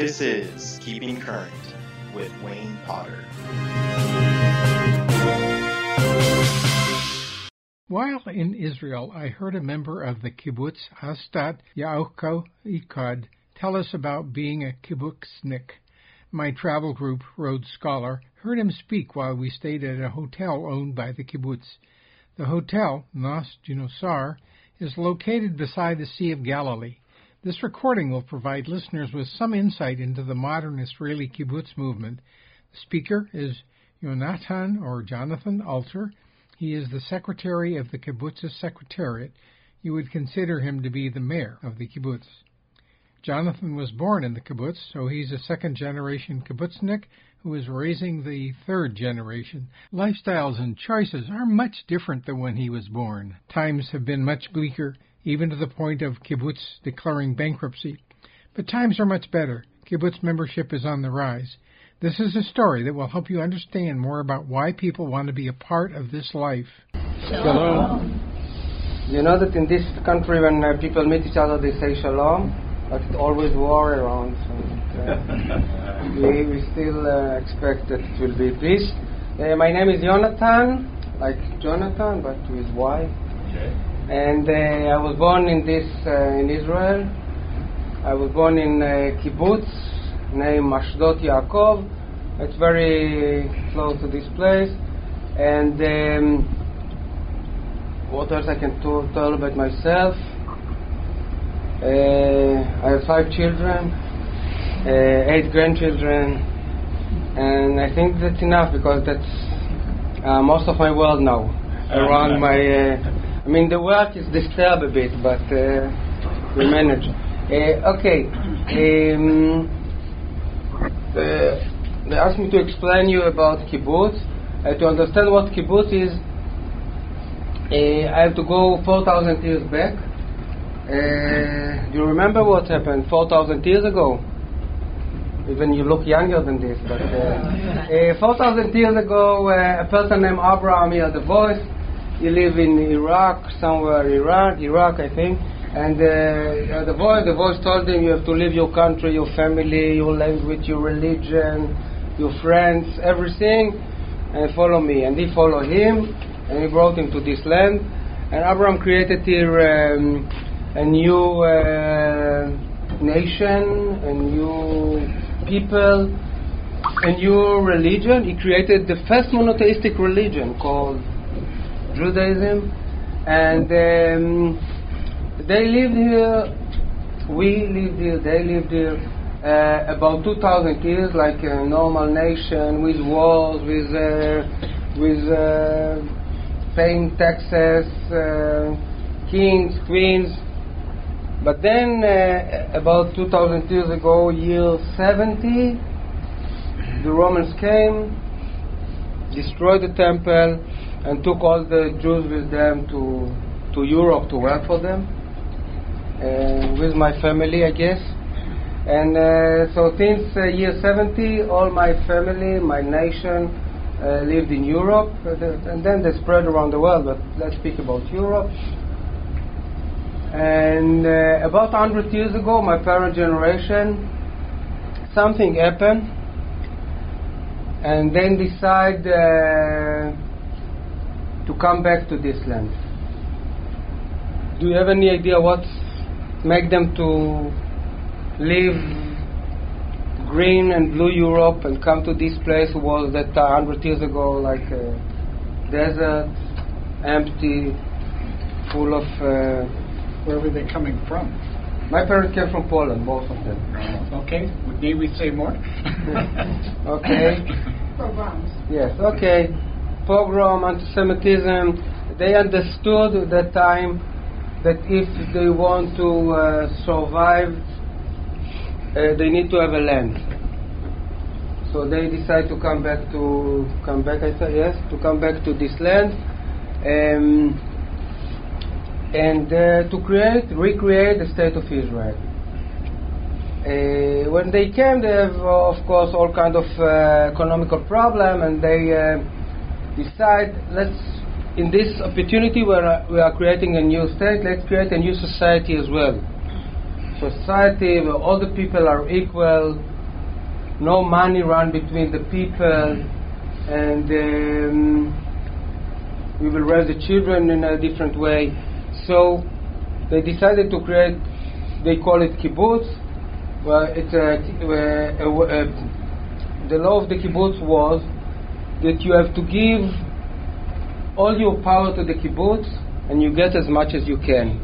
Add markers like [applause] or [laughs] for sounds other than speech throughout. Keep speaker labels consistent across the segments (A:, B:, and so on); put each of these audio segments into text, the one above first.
A: This is Keeping Current with Wayne Potter.
B: While in Israel, I heard a member of the kibbutz Ashdot Yaakov Ihud tell us about being a kibbutznik. My travel group, Road Scholar, heard him speak while we stayed at a hotel owned by the kibbutz. The hotel, Nof Ginosar, is located beside the Sea of Galilee. This recording will provide listeners with some insight into the modern Israeli kibbutz movement. The speaker is Yonatan or Jonathan Alter. He is the secretary of the kibbutz's secretariat. You would consider him to be the mayor of the kibbutz. Jonathan was born in the kibbutz, so he's a second generation kibbutznik who is raising the third generation. Lifestyles and choices are much different than when he was born. Times have been much bleaker, even to the point of kibbutz declaring bankruptcy. But times are much better. Kibbutz membership is on the rise. This is a story that will help you understand more about why people want to be a part of this life.
C: Hello. You know that in this country, when uh, people meet each other, they say shalom, but it's always war around. So, uh, [laughs] we, we still uh, expect that it will be peace. Uh, my name is Jonathan, like Jonathan, but with Y. Okay. And uh, I was born in this uh, in Israel. I was born in a kibbutz named Ashdot Yaakov. It's very close to this place. And um, what else I can t- tell about myself? Uh, I have five children, uh, eight grandchildren, and I think that's enough because that's uh, most of my world now. Around my, uh, I mean, the work is disturbed a bit, but uh, we manage. Uh, okay. Um, they asked me to explain you about kibbutz. Uh, to understand what kibbutz is, uh, I have to go 4,000 years back. Uh, do you remember what happened 4,000 years ago? Even you look younger than this. But uh, [laughs] uh, 4,000 years ago, uh, a person named Abraham heard a voice. He live in Iraq, somewhere Iraq, Iraq, I think. And uh, the voice, the voice told him, you have to leave your country, your family, your language, your religion, your friends, everything, and follow me. And he followed him, and he brought him to this land. And Abraham created here um, a new uh, nation, a new people, a new religion. He created the first monotheistic religion called Judaism. And um, they lived here, we lived here, they lived here uh, about 2,000 years, like a normal nation with wars, with uh, with uh, paying taxes, uh, kings, queens. But then, uh, about 2,000 years ago, year 70, the Romans came, destroyed the temple, and took all the Jews with them to to Europe to work for them uh, with my family, I guess. And uh, so since uh, year 70, all my family, my nation, lived in Europe, and then they spread around the world. But let's speak about Europe. And uh, about 100 years ago, my parent generation, something happened, and then decide uh, to come back to this land. Do you have any idea what make them to leave green and blue Europe and come to this place was that uh, 100 years ago like a desert, empty, full of. Uh,
D: Where were they coming from?
C: My parents came from Poland, both of them.
D: Okay, may we say more? [laughs]
C: okay.
E: Pogroms.
C: Yes, okay. Pogrom, anti-Semitism. They understood at that time that if they want to uh, survive, uh, they need to have a land. So they decide to come back to come back. I said yes, to come back to this land, um, and uh, to create, recreate the state of Israel. Uh, when they came, they have, uh, of course, all kind of uh, economical problem, and they decide let's in this opportunity where uh, we are creating a new state, let's create a new society as well. society where all the people are equal, no money run between the people, and um, we will raise the children in a different way. So they decided to create, they call it kibbutz. Well, it's a, a, a, a, the law of the kibbutz was that you have to give all your power to the kibbutz and you get as much as you can.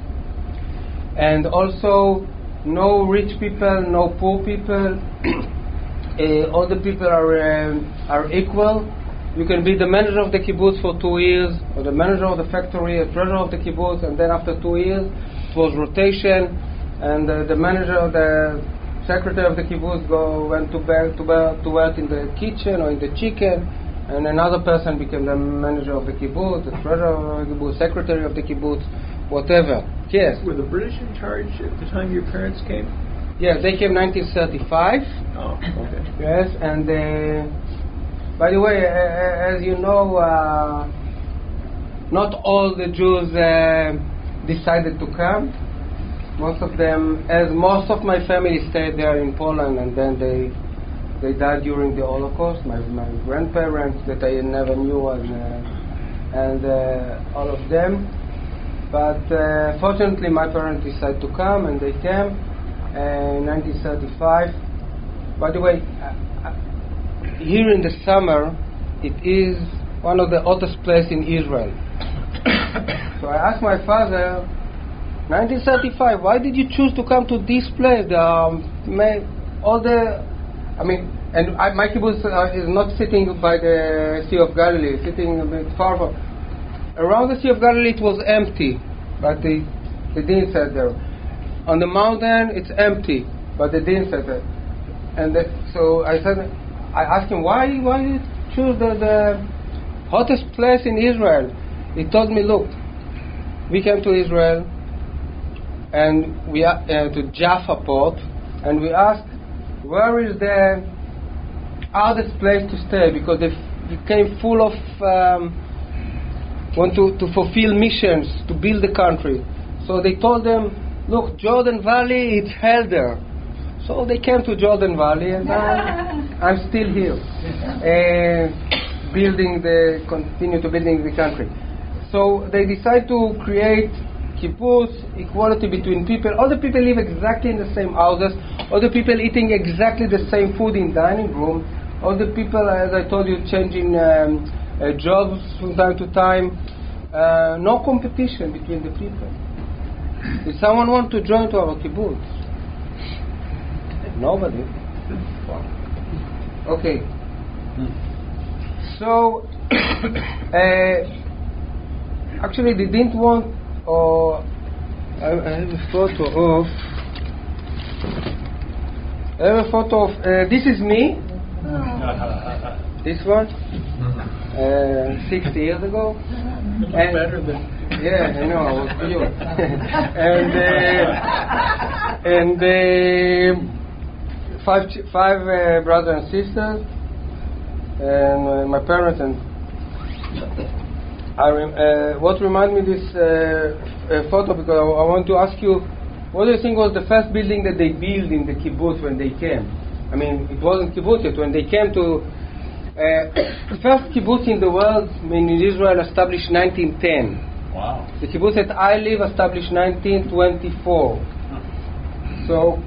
C: And also, no rich people, no poor people. uh, [clears throat] all the people are um, are equal. You can be the manager of the kibbutz for two years, or the manager of the factory, a treasurer of the kibbutz, and then after two years, it was rotation, and uh, the manager, of the secretary of the kibbutz, go went to bed to, to work in the kitchen or in the chicken, and another person became the manager of the kibbutz, the treasurer of the kibbutz, secretary of the kibbutz, whatever. Yes.
E: Were the British in charge at the time your parents came?
C: Yes, they came 1935.
E: Oh, okay.
C: Yes, and uh, by the way, uh, as you know, uh, not all the Jews uh, decided to come. Most of them, as most of my family stayed there in Poland, and then they they died during the Holocaust. My my grandparents that I never knew, and uh, and uh, all of them. But uh, fortunately, my parents decided to come, and they came in 1935. By the way, uh, uh, here in the summer, it is one of the hottest places in Israel. [coughs] so I asked my father, 1935, why did you choose to come to this place? Um, all the, I mean, and I, my kibbutz uh, is not sitting by the Sea of Galilee, sitting a bit far from. Around the Sea of Galilee, it was empty, but the, they didn't sit there. On the mountain, it's empty, but they didn't sit there. And the, so I said, I asked him, why, why did you choose the, the hottest place in Israel? He told me, look, we came to Israel and we uh, to Jaffa port, and we asked, where is the hardest place to stay? Because they f- came full of um, want to, to fulfill missions to build the country. So they told them, look, Jordan Valley, it's hell there. So they came to Jordan Valley, and I'm, [laughs] I'm still here, uh, building the continue to building the country. So they decide to create kibbutz, equality between people. All the people live exactly in the same houses. All the people eating exactly the same food in dining room. All the people, as I told you, changing um, uh, jobs from time to time. Uh, no competition between the people. If someone want to join to our kibbutz, nobody. Okay. So, [coughs] uh, actually, they didn't want or I, have a photo of I have a photo of uh, this is me. This one? Uh, 60 years ago. And-
D: better than.
C: yeah I know I was cute [laughs] and uh, and uh, five ch- five uh, brothers and sisters and uh, my parents and I rem- uh, what reminded me this uh, uh, photo because I, I want to ask you, what do you think was the first building that they built in the kibbutz when they came? I mean, it wasn't kibbutz yet. When they came to uh, the [coughs] first kibbutz in the world, I mean, in Israel, established 1910.
D: Wow.
C: The kibbutz that I live established 1924. So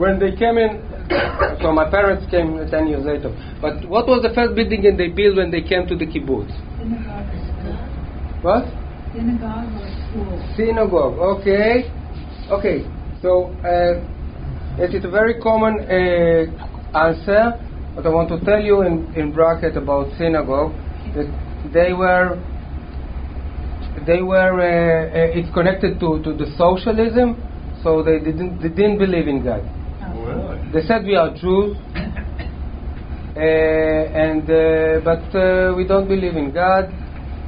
C: when they came in, [coughs] so my parents came 10 years later. But what was the first building that they built when they came to the kibbutz?
F: Synagogue or school.
C: What?
F: Synagogue or school.
C: Synagogue. Okay. Okay. So uh, it is a very common uh, answer, but I want to tell you in, in bracket about synagogue that they were they were uh, uh, it's connected to, to the socialism, so they didn't they didn't believe in God.
D: Really?
C: They said we are Jews, [coughs] uh, and uh, but uh, we don't believe in God,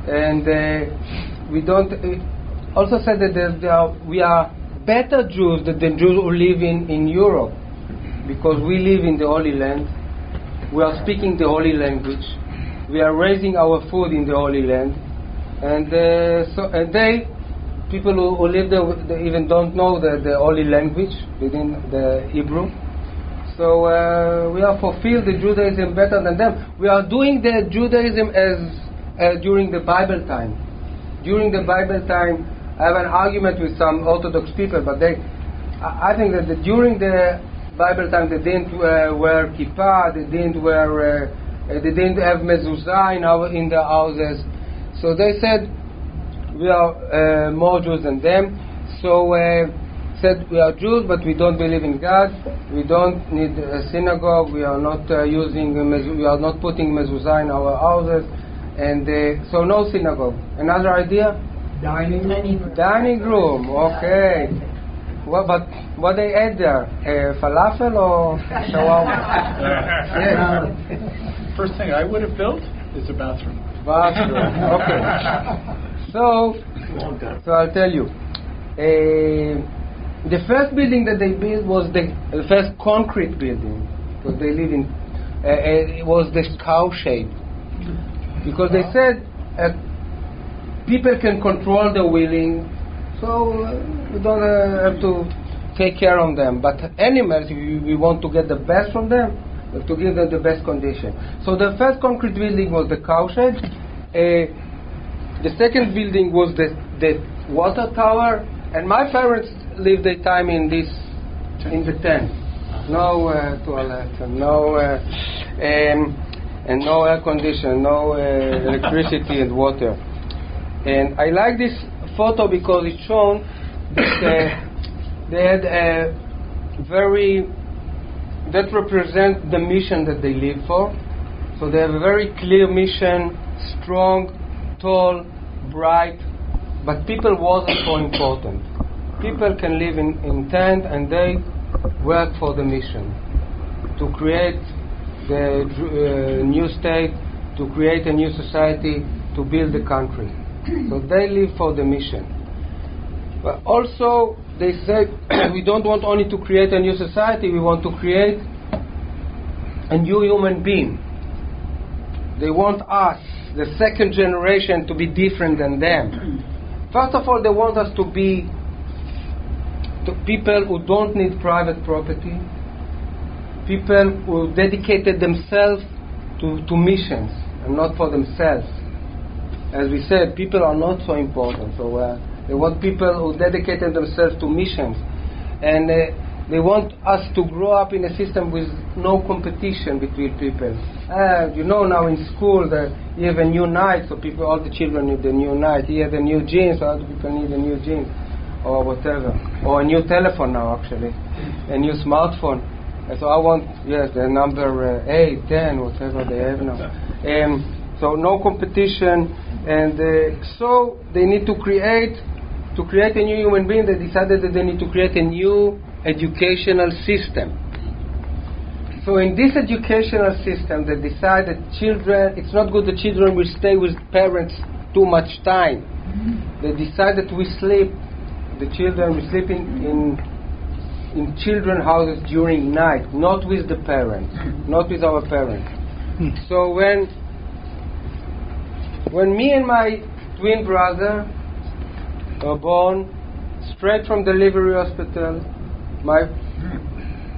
C: and uh, we don't. Uh, also said that there, are, we are better Jews than the Jews who live in, in Europe, because we live in the Holy Land. We are speaking the Holy language. We are raising our food in the Holy Land, and uh, so and they people who, who live there they even don't know the, the holy language within the Hebrew. So uh, we are fulfilled the Judaism better than them. We are doing the Judaism as uh, during the Bible time. During the Bible time, I have an argument with some Orthodox people, but they, I think that the, during the Bible time they didn't uh, wear kippah, they didn't wear, uh, uh, they didn't have mezuzah in our in their houses. So they said we are uh, more Jews than them. So uh, said we are Jews, but we don't believe in God. We don't need a synagogue. We are not uh, using we are not putting mezuzah in our houses, and uh, so no synagogue. Another idea?
F: Dining room.
C: Dining room. Okay. What, but what they add there? Uh, falafel or shawarma? [laughs] yes. [laughs]
D: First thing I would have built is a bathroom.
C: Bathroom. Okay. [laughs] So, so I'll tell you. Uh, the first building that they built was the, the first concrete building because they live in. Uh, uh, it was the cow shape because they said uh, people can control the willing, so uh, we don't uh, have to take care of them. But animals, we, we want to get the best from them, to give them the best condition. So the first concrete building was the cowshed. Uh, the second building was the, the water tower, and my parents lived their time in this, in the tent. No uh, toilet, no, uh, um, and no air condition, no uh, electricity and water. And I like this photo because it's shown that uh, they had a very that represent the mission that they live for. So they have a very clear mission, strong, tall, bright, but people wasn't [coughs] so important. People can live in, in tent and they work for the mission to create the uh, new state, to create a new society, to build the country. [clears throat] so they live for the mission. But also, they say [clears throat] we don't want only to create a new society, we want to create a new human being. They want us, the second generation, to be different than them. [clears throat] First of all, they want us to be to people who don't need private property, people who dedicated themselves to, to missions and not for themselves. As we said, people are not so important. So uh, they want people who dedicated themselves to missions, and uh, they want us to grow up in a system with no competition between people. Uh, you know, now in school that you have a new Nike, so people, all the children need a new Nike. Have a new jeans, so other people need a new jeans, or whatever, or a new telephone now actually, a new smartphone. And so I want, yes, the number uh, 8, 10, whatever they have now. Um, so no competition, and uh, so they need to create, to create a new human being, they decided that they need to create a new educational system. So in this educational system, they decide that children, it's not good that children will stay with parents too much time. They decide that we sleep, the children will sleep in, in in children houses during night, not with the parents, not with our parents. So when when me and my twin brother were born, straight from delivery hospital, my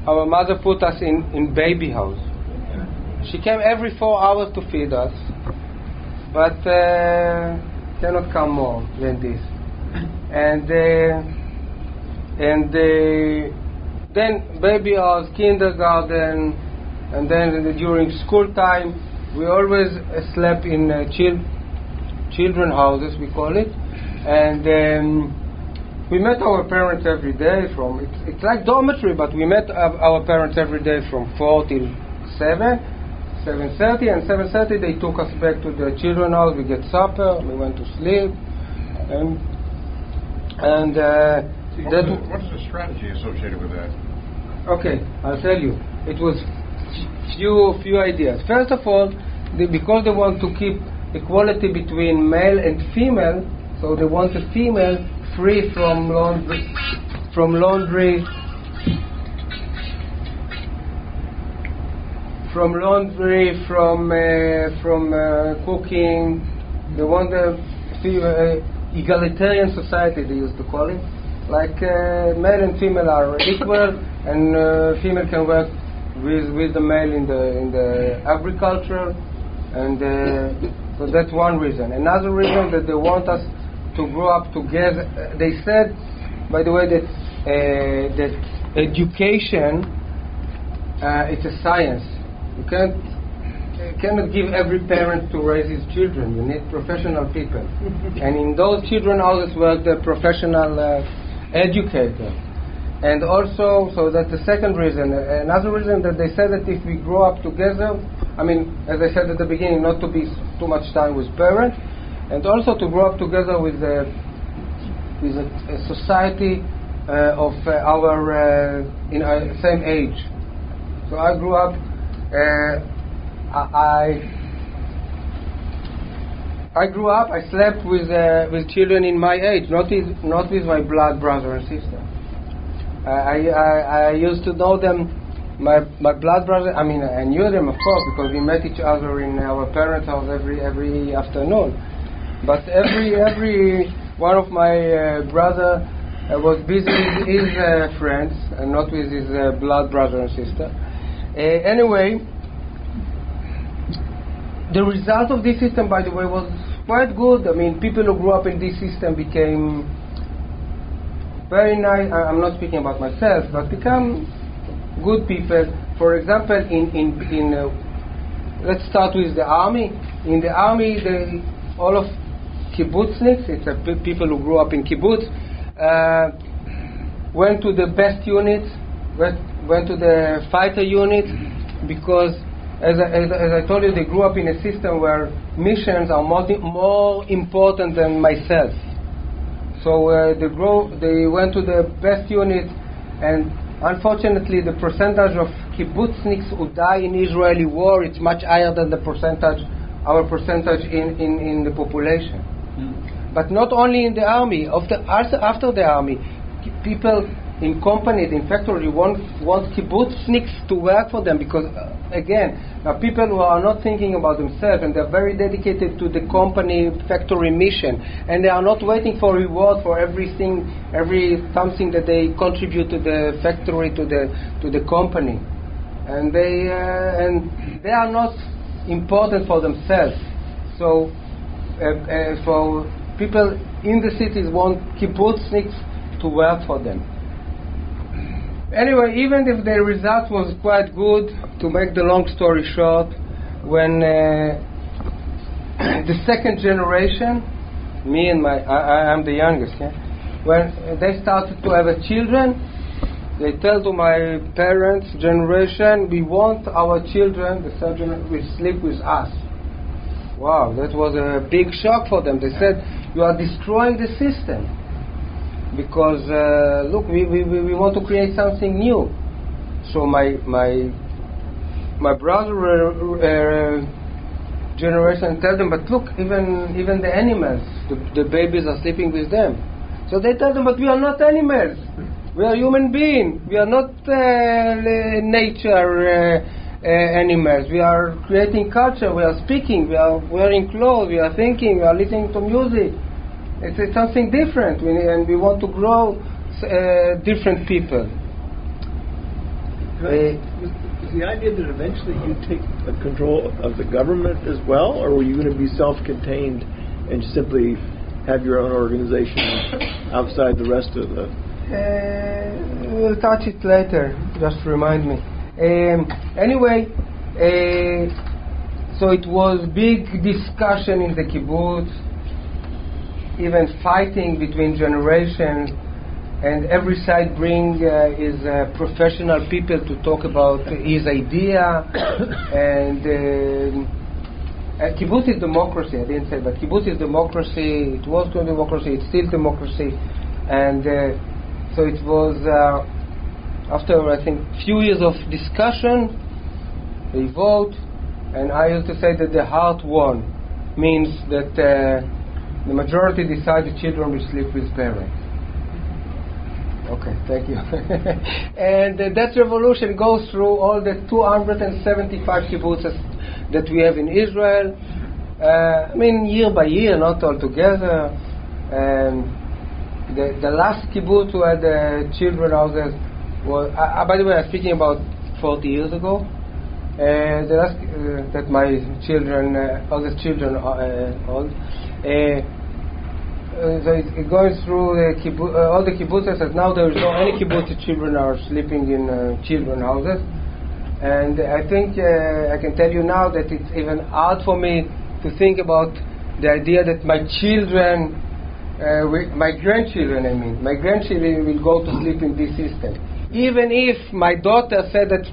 C: our mother put us in, in baby house. She came every four hours to feed us, but uh, cannot come more than this. And uh, and uh, then baby house, kindergarten, and then during school time, we always uh, slept in uh, chil- children houses, we call it, and um, we met our parents every day. From it's, it's like dormitory, but we met our, our parents every day from four till seven. 7.30 and 7.30 they took us back to the children house we get supper we went to sleep and and uh,
G: What
C: that
G: is, the, what is the strategy associated with that?
C: Okay, I'll tell you. It was few few ideas. First of all, they, because they want to keep equality between male and female, so they want the female free from laundry, from laundry, from laundry, from uh, from uh, cooking. They want the. Uh, egalitarian society, they used to call it. Like uh, male and female are equal, and uh, female can work with with the male in the in the agriculture, and uh, so that's one reason. Another reason that they want us to grow up together. uh, They said, by the way, that uh, that education uh, it's a science. You can't you cannot give every parent to raise his children. You need professional people, [laughs] and in those children always work the professional uh, educator. And also, so that's the second reason. Uh, Another reason that they said that if we grow up together, I mean, as I said at the beginning, not to be too much time with parents, and also to grow up together with a, with a, a society uh, of uh, our uh, in our same age. So I grew up. Uh, I I grew up. I slept with uh, with children in my age, not with not with my blood brother and sister. I, I I used to know them. My my blood brother. I mean, I knew them of course because we met each other in our parents' house every every afternoon. But every every one of my uh, brother uh, was busy with his uh, friends and not with his uh, blood brother and sister. Uh, anyway, the result of this system, by the way, was quite good. I mean, people who grew up in this system became very nice. I'm not speaking about myself, but become good people. For example, in in in uh, let's start with the army. In the army, they all of kibbutzniks, it's people who grew up in kibbutz, uh, went to the best units, went, went to the fighter unit, because as I, as, as I told you, they grew up in a system where missions are more, more important than myself. So uh, they, grow, they went to the best unit, and unfortunately, the percentage of kibbutzniks who die in Israeli war is much higher than the percentage, our percentage in, in, in the population. But not only in the army, after, after the army, people in companies, in factories want, want kibbutzniks to work for them because, uh, again, are people who are not thinking about themselves and they're very dedicated to the company factory mission and they are not waiting for reward for everything, every something that they contribute to the factory, to the, to the company. And they, uh, and they are not important for themselves. So uh, uh, for people in the cities want kibbutzniks to work for them. Anyway, even if the result was quite good, to make the long story short, when uh, [clears throat] the second generation, me and my, I, am the youngest, yeah, when they started to have children, they tell to my parents' generation, we want our children, the third generation, will sleep with us. Wow, that was a big shock for them. They said, You are destroying the system. Because, uh, look, we, we, we want to create something new. So, my, my, my brother uh, uh, generation tell them, But look, even, even the animals, the, the babies are sleeping with them. So they tell them, But we are not animals. We are human beings. We are not uh, nature. Uh, animals. We are creating culture. We are speaking. We are wearing clothes. We are thinking. We are listening to music. It's, it's something different, we, and we want to grow uh, different people.
E: The idea that eventually you take control of the government as well, or were you going to be self-contained and simply have your own organization outside the rest of the?
C: Uh, we'll touch it later. Just remind me. Um, anyway, uh, so it was big discussion in the kibbutz, even fighting between generations, and every side bring uh, his uh, professional people to talk about his idea, [coughs] and. um uh, kibbutz is democracy. I didn't say, but kibbutz is democracy. It was democracy. It's still democracy, and uh, so it was. Uh, after I think few years of discussion, they vote, and I used to say that the heart won, means that uh, the majority decide the children will sleep with parents. Okay, thank you. [laughs] and uh, that revolution goes through all the 275 kibbutzes that we have in Israel. Uh, I mean, year by year, not all together. And the, the last kibbutz had uh, children houses was, uh, uh, by the way, I'm speaking about 40 years ago. Uh, the last uh, that my children, uh, oldest children uh, old. Uh, uh, so it, goes through the kibbu- uh, all the kibbutzes, and now there is no any kibbutz children are sleeping in children houses. And I think I can tell you now that it's even hard for me to think about the idea that my children, uh, my grandchildren, I mean, my grandchildren will go to sleep in this system. Even if my daughter said that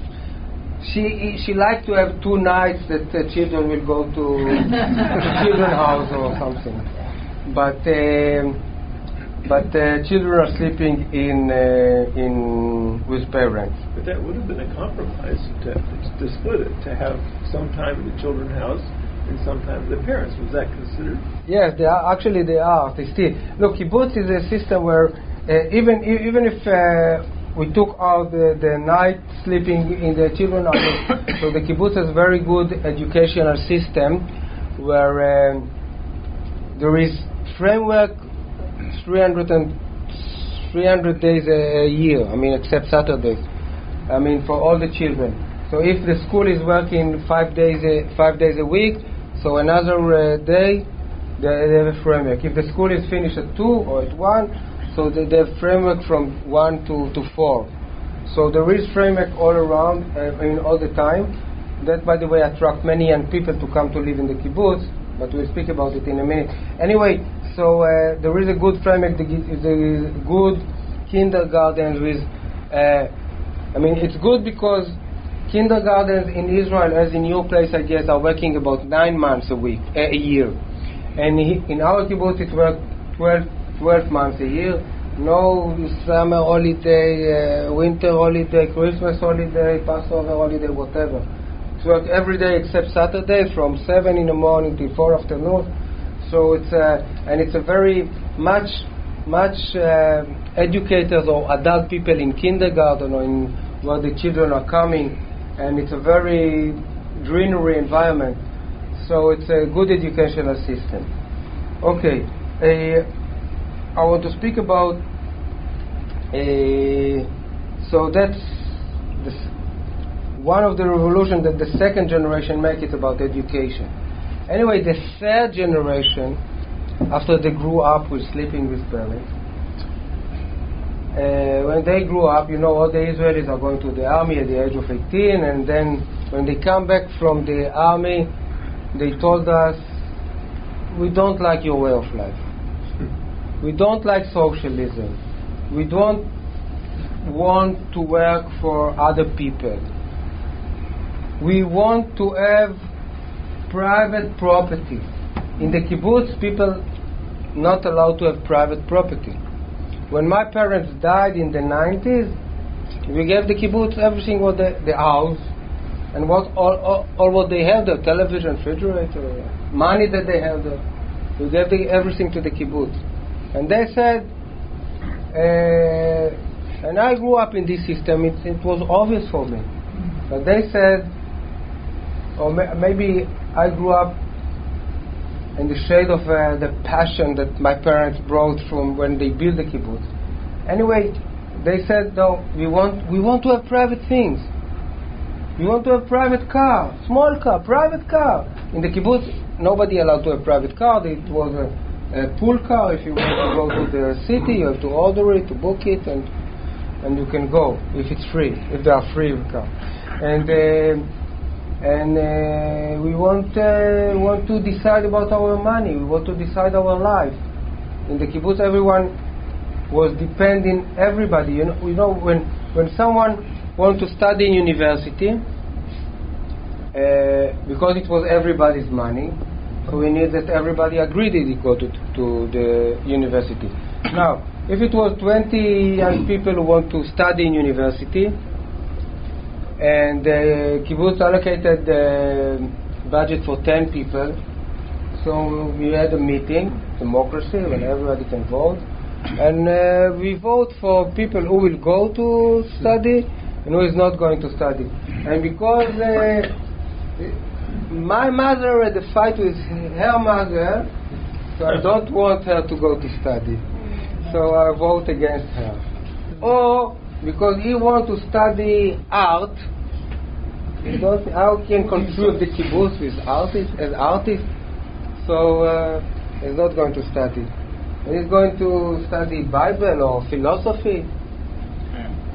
C: she she likes to have two nights that the children will go to [laughs] children house or something, but um, but uh, children are sleeping in uh, in with parents.
E: But that would have been a compromise to, to split it, to have some time in the children's house and some time with the parents. Was that considered?
C: Yes, they are actually they are. They still look. Kibbutz is a system where uh, even even if uh, we took out the, the night sleeping in the children house, so the kibbutz has very good educational system where um, there is framework 300 and 300 days a, a year. I mean, except Saturdays. I mean, for all the children. So if the school is working five days a, five days a week, so another uh, day they, they have a framework. If the school is finished at two or at one, so they, have framework from one to, to four. So there is framework all around, uh, I mean all the time. That, by the way, attract many young people to come to live in the kibbutz. But we'll speak about it in a minute. Anyway, so uh, there is a good framework. There is good kindergarten with. Uh, I mean, it's good because kindergartens in Israel, as in your place, I guess, are working about nine months a week, a year, and in our kibbutz it works 12, 12 months a year. No summer holiday, uh, winter holiday, Christmas holiday, Passover holiday, whatever. It's work every day except Saturday from seven in the morning till four afternoon. So it's a, and it's a very much much uh, educators or adult people in kindergarten or in where the children are coming, and it's a very greenery environment. So it's a good educational system. Okay, uh, I want to speak about. Uh, so that's the s- one of the revolution that the second generation make it about education. Anyway, the third generation, after they grew up with sleeping with parents, uh, when they grew up, you know, all the Israelis are going to the army at the age of 18, and then when they come back from the army, they told us, we don't like your way of life. We don't like socialism. We don't want to work for other people. We want to have private property. In the kibbutz, people not allowed to have private property. When my parents died in the 90s, we gave the kibbutz everything what the, the house and what all, all, all what they have the television, refrigerator, money that they have there. We gave the, everything to the kibbutz. And they said, uh, and I grew up in this system, it, it was obvious for me. But they said, or ma- maybe I grew up in the shade of uh, the passion that my parents brought from when they built the kibbutz. Anyway, they said, no, we want, we want to have private things. We want to have private car, small car, private car. In the kibbutz, nobody allowed to have private car. It was a, a pool car. If you want to go to the city, you have to order it, to book it, and and you can go if it's free, if they are free car. And uh, and uh, we want uh, want to decide about our money. We want to decide our life. In the kibbutz, everyone was depending. Everybody, you know, you know when when someone want to study in university uh, because it was everybody's money. So we need that everybody agreed it go to, to the university. Now, if it was 20 young people who want to study in university, and the kibbutz allocated the budget for 10 people, so we had a meeting, democracy, when everybody can vote, and uh, we vote for people who will go to study and who is not going to study. And because uh, my mother had a fight with her mother, So I don't want her to go to study. So I vote against her. Or because he wants to study art, he don't, how can contribute the kibbutz with artist as artist? So uh, he's not going to study. He's going to study Bible or philosophy.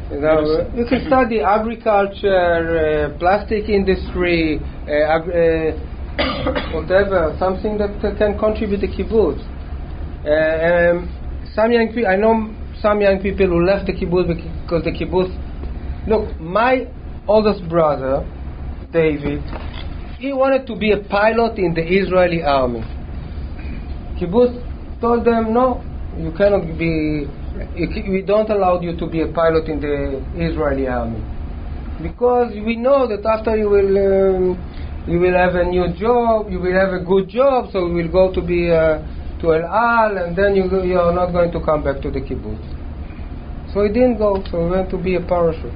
C: You know, you can study agriculture, uh, plastic industry, uh, ag- uh, [coughs] whatever, something that uh, can contribute to kibbutz. Uh, um, some young people, I know some young people who left the kibbutz because the kibbutz. Look, my oldest brother, David, he wanted to be a pilot in the Israeli army. Kibbutz told them, no, you cannot be, we don't allow you to be a pilot in the Israeli army. Because we know that after you will, um, you will have a new job, you will have a good job, so you will go to be uh, to El Al, and then you, you are not going to come back to the kibbutz. So he didn't go, so he went to be a parachute.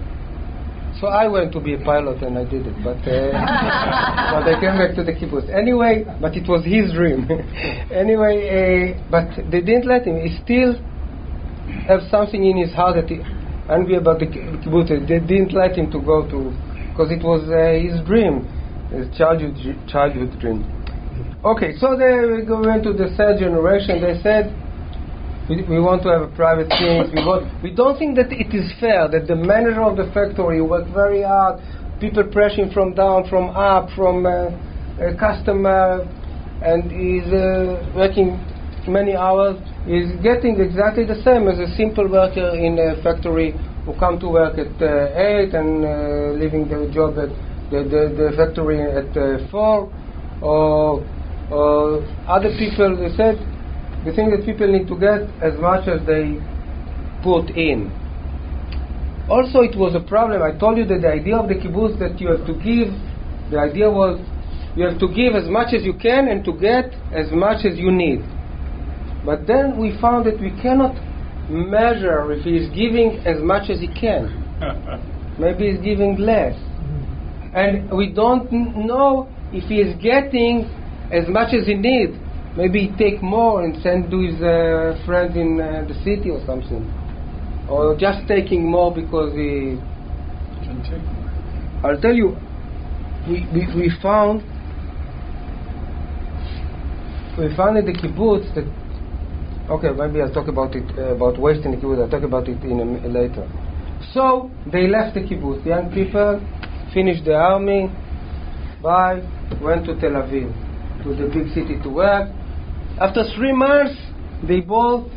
C: So I went to be a pilot and I did it, but uh, [laughs] but I came back to the kibbutz. Anyway, but it was his dream. [laughs] anyway, uh, but they didn't let him. He still have something in his heart that he angry about the kibbutz. They didn't let him to go to because it was uh, his dream, his childhood childhood dream. Okay, so they went to the third generation. They said we, we want to have a private thing. We, want, we don't think that it is fair that the manager of the factory worked very hard, people pressing from down, from up, from uh, a customer, and is uh, working many hours, is getting exactly the same as a simple worker in a factory who come to work at uh, 8 and uh, leaving the job at the, the, the factory at uh, 4, or, or other people, they said, the thing that people need to get as much as they put in. Also, it was a problem. I told you that the idea of the kibbutz that you have to give, the idea was you have to give as much as you can and to get as much as you need. But then we found that we cannot measure if he is giving as much as he can. [laughs] Maybe he's giving less. And we don't know if he is getting as much as he needs. Maybe he take more and send to his uh, friends in uh, the city or something. Or just taking more because he. I'll tell you, we, we, we found we found in the kibbutz that okay maybe I'll talk about it uh, about waste in the kibbutz I'll talk about it in a, later. So they left the kibbutz. Young people finished the army. Bye. Went to Tel Aviv, to the big city to work. After three months, they bought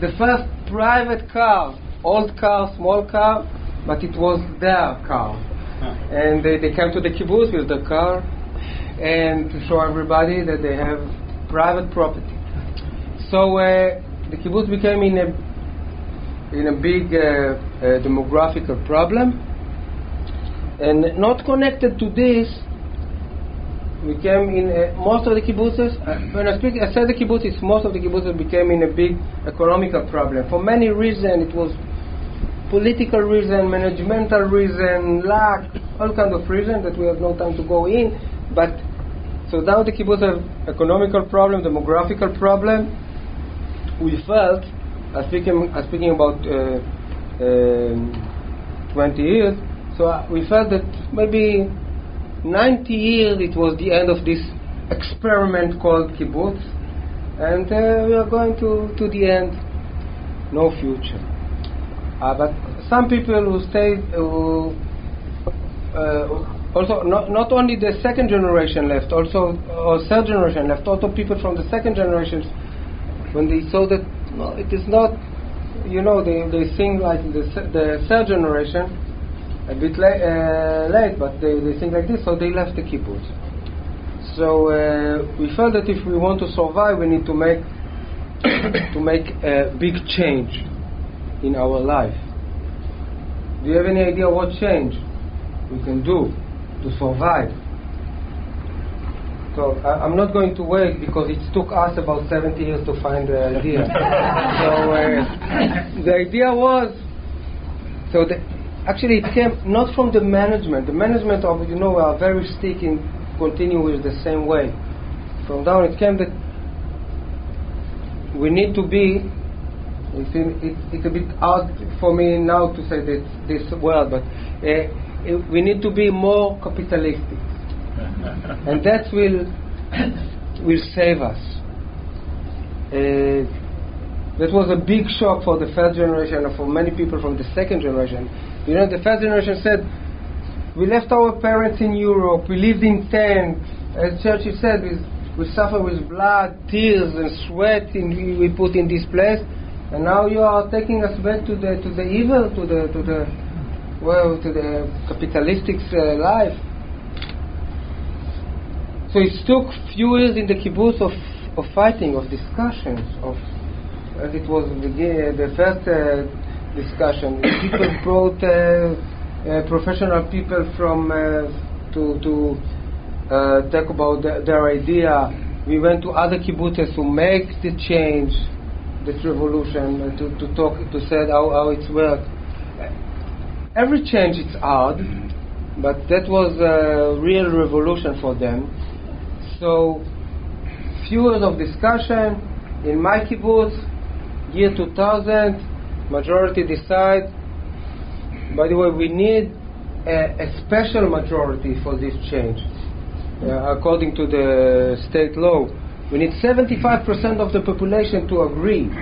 C: the first private car, old car, small car, but it was their car. And they, they came to the kibbutz with the car and to show everybody that they have private property. So uh, the kibbutz became in a in a big uh, uh, demographical problem, and not connected to this. Became in uh, most of the kibbutzes. Uh, when I speak, I said the kibbutzes. Most of the kibbutzes became in a big economical problem for many reasons. It was political reason, managemental reason, lack, all kind of reasons that we have no time to go in. But so now the kibbutz have economical problem, demographical problem. We felt, I'm speaking, I'm speaking about uh, um 20 years. So uh, we felt that maybe 90 years it was the end of this experiment called kibbutz, and uh, we are going to, to the end, no future. Uh, but some people who stayed, who, uh, also not, not only the second generation left, also third generation left, also people from the second generation, when they saw that no, it is not, you know, they, they think like the, the third generation, a bit la- uh, late, but they, they think like this, so they left the kibbutz. So uh, we felt that if we want to survive, we need to make [coughs] to make a big change in our life. Do you have any idea what change we can do to survive? So I, I'm not going to wait because it took us about 70 years to find the idea. [laughs] so uh, the idea was so the, actually it came not from the management. The management of you know are very stick in continue with the same way. From down it came that we need to be. It's, in, it, it's a bit hard for me now to say this, this word, but uh, uh, we need to be more capitalistic, and that will will save us. Uh, that was a big shock for the first generation and for many people from the second generation. You know, the first generation said, "We left our parents in Europe. We lived in tents." As Churchill said, "We, we suffer with blood, tears, and sweat. In, we put in this place." And now you are taking us back to the to the evil, to the to the well, to the capitalistic uh, life. So it took few years in the kibbutz of, of fighting, of discussions, of as it was the, the first uh, discussion. [coughs] people brought uh, uh, professional people from uh, to to uh, talk about the, their idea. We went to other kibbutzes to make the change this revolution to, to talk to say how, how it's worked. Every change is hard, but that was a real revolution for them. So, few years of discussion in my kibbutz, year 2000, majority decide. By the way, we need a, a special majority for this change, uh, according to the state law. We need 75% of the population to agree.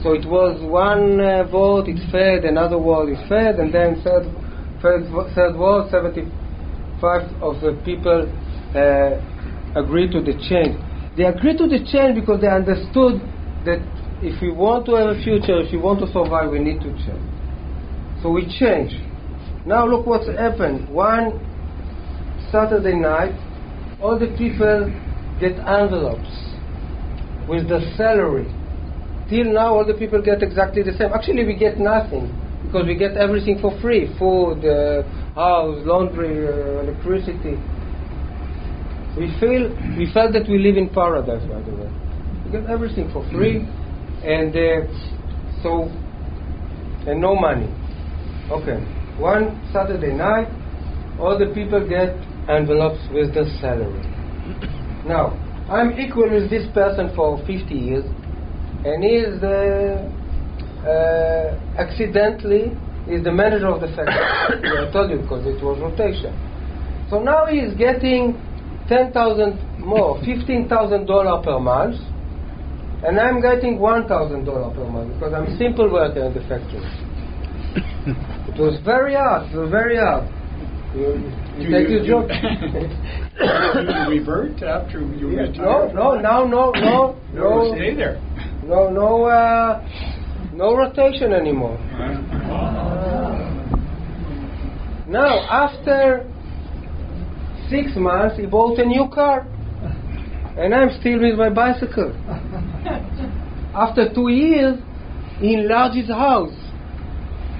C: So it was one uh, vote, it's fed, another vote is fed, and then third, third, third vote, 75 of the people uh, agree to the change. They agreed to the change because they understood that if we want to have a future, if we want to survive, we need to change. So we change. Now look what's happened. One Saturday night, all the people get envelopes with the salary. Till now, all the people get exactly the same. Actually, we get nothing because we get everything for free food, uh, house, laundry, uh, electricity. We feel we felt that we live in paradise, by the way. We get everything for free, and uh, so and no money. Okay, one Saturday night, all the people get envelopes with the salary. [coughs] Now, I'm equal with this person for 50 years, and he is the, uh, accidentally is the manager of the factory. [coughs] I told you because it was rotation. So now he is getting 10,000 more, 15,000 dollar per month, and I'm getting 1,000 dollar per month because I'm a simple worker in the factory. it was very hard. It was very hard. You, you take
D: you-
C: your job.
D: You revert after you
C: Yeah,
D: retire?
C: no, no, now, no, no,
D: No,
C: no,
D: stay there.
C: no, no, uh, no rotation anymore. Now, after six months, he bought a new car, and I'm still with my bicycle. [laughs] After two years, he enlarged his house,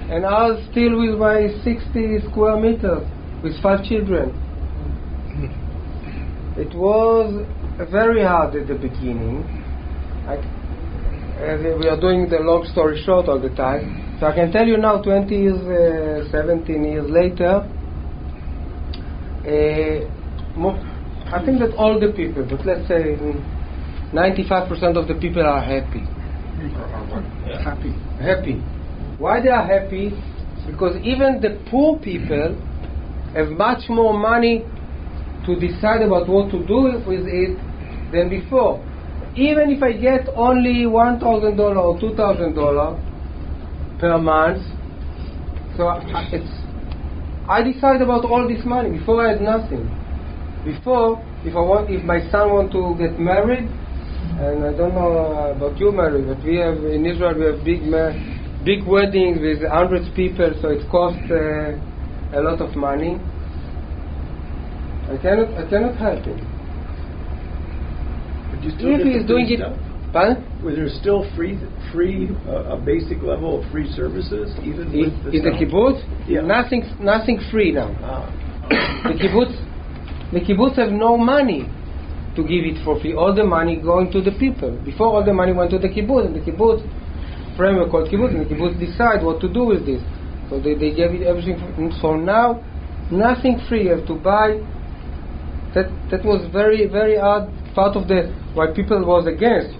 C: and I was still with my 60 square meters with five children. It was very hard at the beginning. I, we are doing the long story short all the time. So I can tell you now, 20 years, uh, 17 years later, uh, I think that all the people, but let's say mm, 95% of the people are happy.
D: Happy.
C: Happy. Why they are happy? Because even the poor people have much more money to decide about what to do with it than before. Even if I get only $1,000 or $2,000 per month, so it's, I decide about all this money. Before I had nothing. Before, if I want, if my son want to get married, and I don't know about you, Mary, but we have in Israel we have big, big weddings with hundreds of people, so it costs uh, a lot of money. I cannot, I cannot help him.
E: But you still
C: If
E: get
C: he is doing it? Pardon?
E: Was there still free, free, uh, a basic level of free services even
C: In,
E: with the
C: in the kibbutz,
E: Yeah.
C: nothing, nothing free now.
E: Ah.
C: the kibbutz, the kibbutz have no money to give it for free. All the money going to the people. Before all the money went to the kibbutz, and the kibbutz framework called kibbutz, and the kibbutz decide what to do with this. So they, they gave it everything. For, so now, nothing free. You have to buy. That that was very very hard part of the why people was against.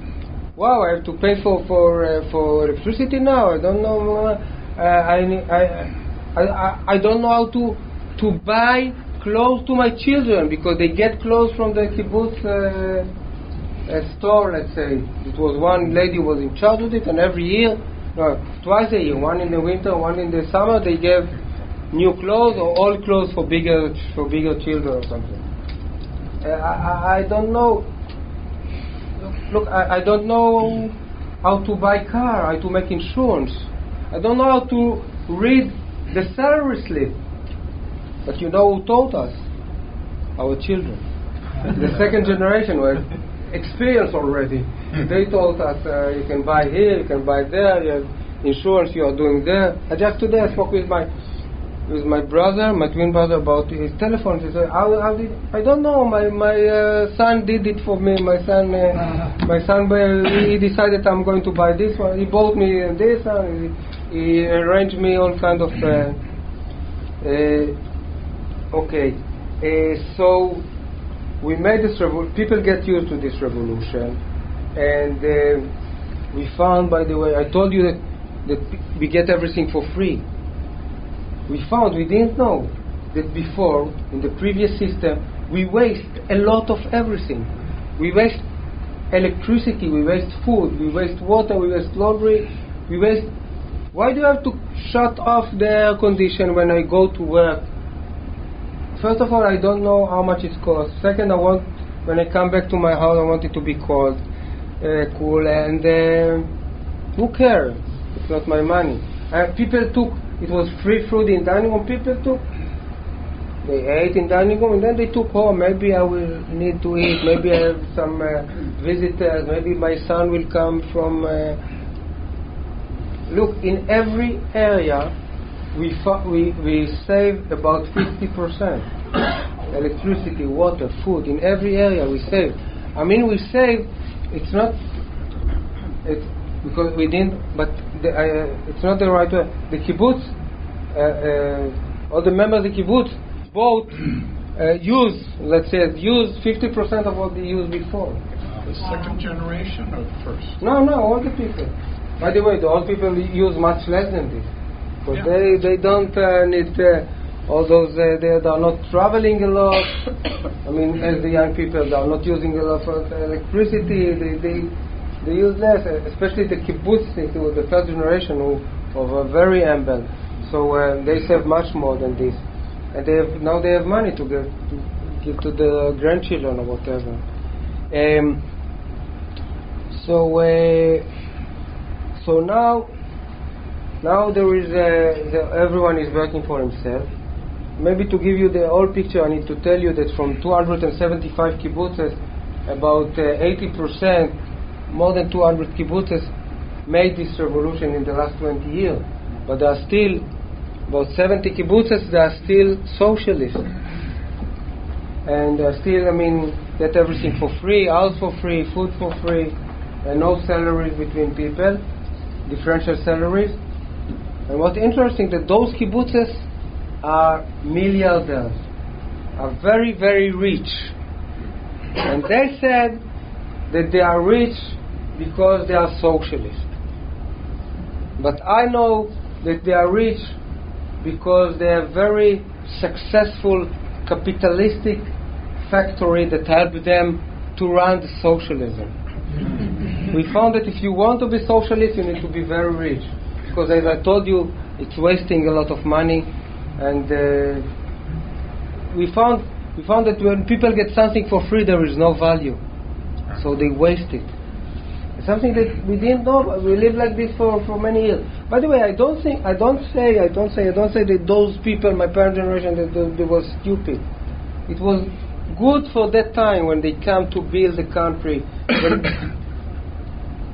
C: Wow, I have to pay for for uh, for electricity now. I don't know. Uh, I, I, I I don't know how to to buy clothes to my children because they get clothes from the kibbutz uh, uh, store. Let's say it was one lady was in charge of it, and every year, no, twice a year, one in the winter, one in the summer, they gave new clothes or old clothes for bigger for bigger children or something. Uh, I, I I don't know. Look, I, I don't know how to buy car, how to make insurance. I don't know how to read the salary slip. But you know who taught us? Our children. [laughs] the second generation were experienced already. They told us uh, you can buy here, you can buy there, you have insurance you are doing there. I just today I spoke with my with my brother, my twin brother, about his telephone. He said, "How, how did I don't know. My my uh, son did it for me. My son, uh, my son, he decided I'm going to buy this one. He bought me this, and he, he arranged me all kind of." Uh, uh, okay, uh, so we made this revolution. People get used to this revolution, and uh, we found, by the way, I told you that that we get everything for free we found we didn't know that before in the previous system we waste a lot of everything. We waste electricity we waste food we waste water we waste laundry we waste why do you have to shut off the air condition when i go to work? First of all i don't know how much it costs. Second i want when i come back to my house i want it to be cold uh, cool and uh, who cares? It's not my money. Uh, people took it was free food in dining room. People took, they ate in dining room, and then they took home. Maybe I will need to eat. Maybe I have some uh, visitors. Maybe my son will come from. Uh, look, in every area, we we we save about fifty percent. Electricity, water, food. In every area, we save. I mean, we save. It's not. It's because we didn't. But the, uh, it's not the right way. The kibbutz, uh, uh, all the members of the kibbutz, both uh, use, let's say, use 50% of what they used before.
G: The second generation or the first?
C: No, no, all the people. By the way, the old people use much less than this. Because
G: Yeah.
C: they, they don't uh, need uh, all those, uh, they, they are not traveling a lot. [coughs] I mean, as the young people, they are not using a lot of electricity. They, they, they use less, uh, especially the kibbutznik, who was the third generation who, of a very humble. So uh, they save much more than this. And they have, now they have money to give to, give to the grandchildren or whatever. Um, so uh, so now now there is uh, the, everyone is working for himself. Maybe to give you the whole picture, I need to tell you that from 275 kibbutzes, about uh, 80%, more than 200 kibbutzes, made this revolution in the last 20 years. But there are still about 70 kibbutzes that are still socialist, and uh, still, I mean, get everything for free, house for free, food for free, and no salaries between people, differential salaries. And what's interesting that those kibbutzes are milliardaires, are very, very rich. And they said that they are rich because they are socialist. But I know that they are rich because they are very successful capitalistic factory that helped them to run the socialism. [laughs] we found that if you want to be socialist, you need to be very rich. Because as I told you, it's wasting a lot of money. And uh, we found we found that when people get something for free, there is no value. So they waste it. Something that we didn't know. We lived like this for, for many years. By the way, I don't think I don't say I don't say I don't say that those people, my parent generation, that they, they were stupid. It was good for that time when they come to build the country. [coughs]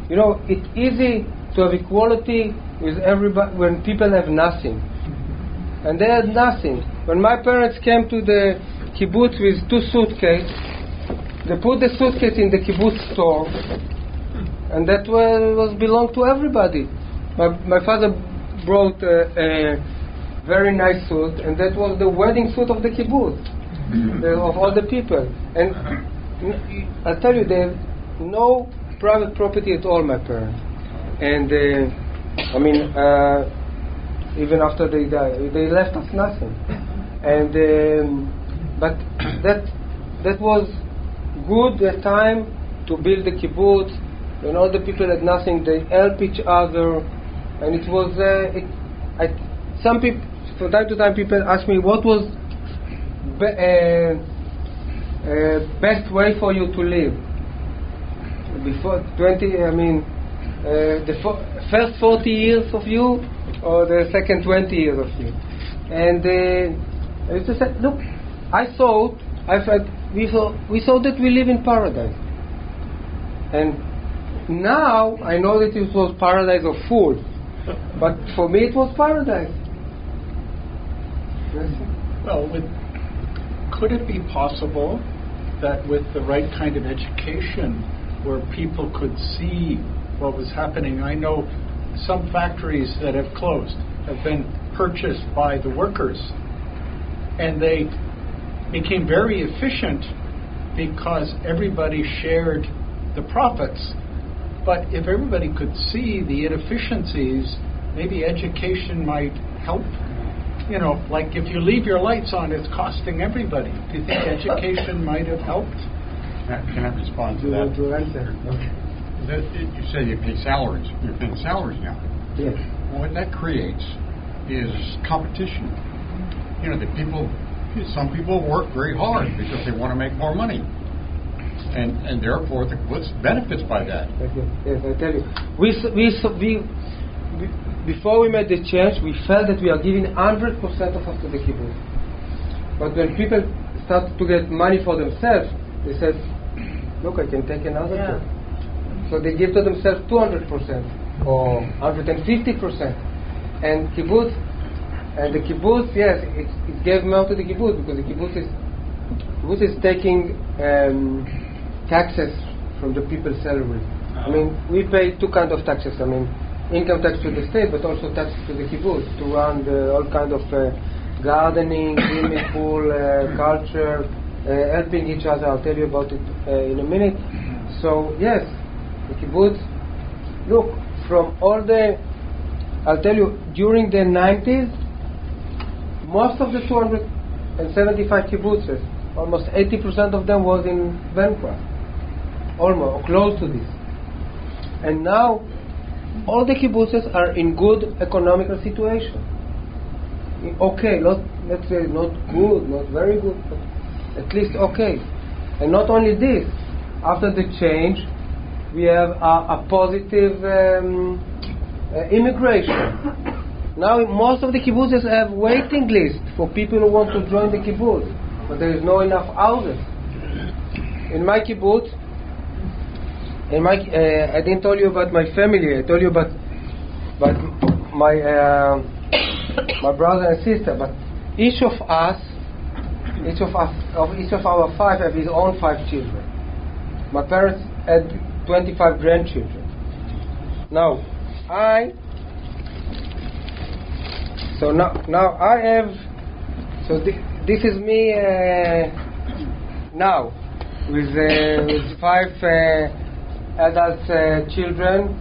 C: You know, it's easy to have equality with everybody when people have nothing. And they had nothing. When my parents came to the kibbutz with two suitcases, they put the suitcase in the kibbutz store, and that was, belonged to everybody. My, my father brought a, a very nice suit, and that was the wedding suit of the kibbutz, of all the people. And I'll tell you, they no private property at all, my parents. And uh, I mean, uh, even after they died, they left us nothing. And um, but that that was good time to build the kibbutz. When all the people had nothing, they help each other, and it was. Uh, it, I, some people, from time to time, people ask me what was be, uh, uh, best way for you to live before 20. I mean, uh, the fo- first 40 years of you, or the second 20 years of you. And uh, I used to say, look, I thought, I felt, we thought, we thought that we live in paradise. And now I know that it was paradise of fools, but for me it was paradise.
G: Well, with, could it be possible that with the right kind of education, where people could see what was happening, I know some factories that have closed have been purchased by the workers, and they became very efficient because everybody shared the profits. But if everybody could see the inefficiencies, maybe education might help. You know, like if you leave your lights on, it's costing everybody. Do you think education might have helped?
H: Can I respond to
C: You
H: that?
C: want to answer? Okay.
H: That- You say you pay salaries. You're paying salaries now.
C: Yes.
H: What that creates is competition. You know, the people, some people work very hard because they want to make more money. And, and therefore, the what's benefits by that?
C: Yes, I tell you. We, we, we, we, before we made the change, we felt that we are giving 100% of us to the kibbutz. But when people start to get money for themselves, they said, look, I can take another
F: Yeah.
C: job. So they give to themselves 200% or 150%. And kibbutz, and the kibbutz, yes, it, it gave more to the kibbutz because the kibbutz is, kibbutz is taking um, taxes from the people's salary. I mean, we pay two kind of taxes. I mean, income tax to the state, but also taxes to the kibbutz to run the, all kind of uh, gardening, swimming [coughs] pool, uh, culture, uh, helping each other. I'll tell you about it uh, in a minute. So yes, the kibbutz. Look, from all the, I'll tell you, during the 90s, most of the 275 kibbutzes, almost 80% of them was in bankrupt, almost or close to this. And now, all the kibbutzes are in good economical situation. Okay, not let's say not good, not very good, but at least okay. And not only this, after the change, we have a, a positive um, uh, immigration. Now most of the kibbutzes have waiting list for people who want to join the kibbutz, but there is no enough houses. In my kibbutz, in my uh, I didn't tell you about my family. I told you about about my uh, my brother and sister. But each of us, each of us, of each of our five have his own five children. My parents had 25 grandchildren. Now, I so now, now I have. So thi- this is me uh, now with, uh, with five uh, adult uh, children.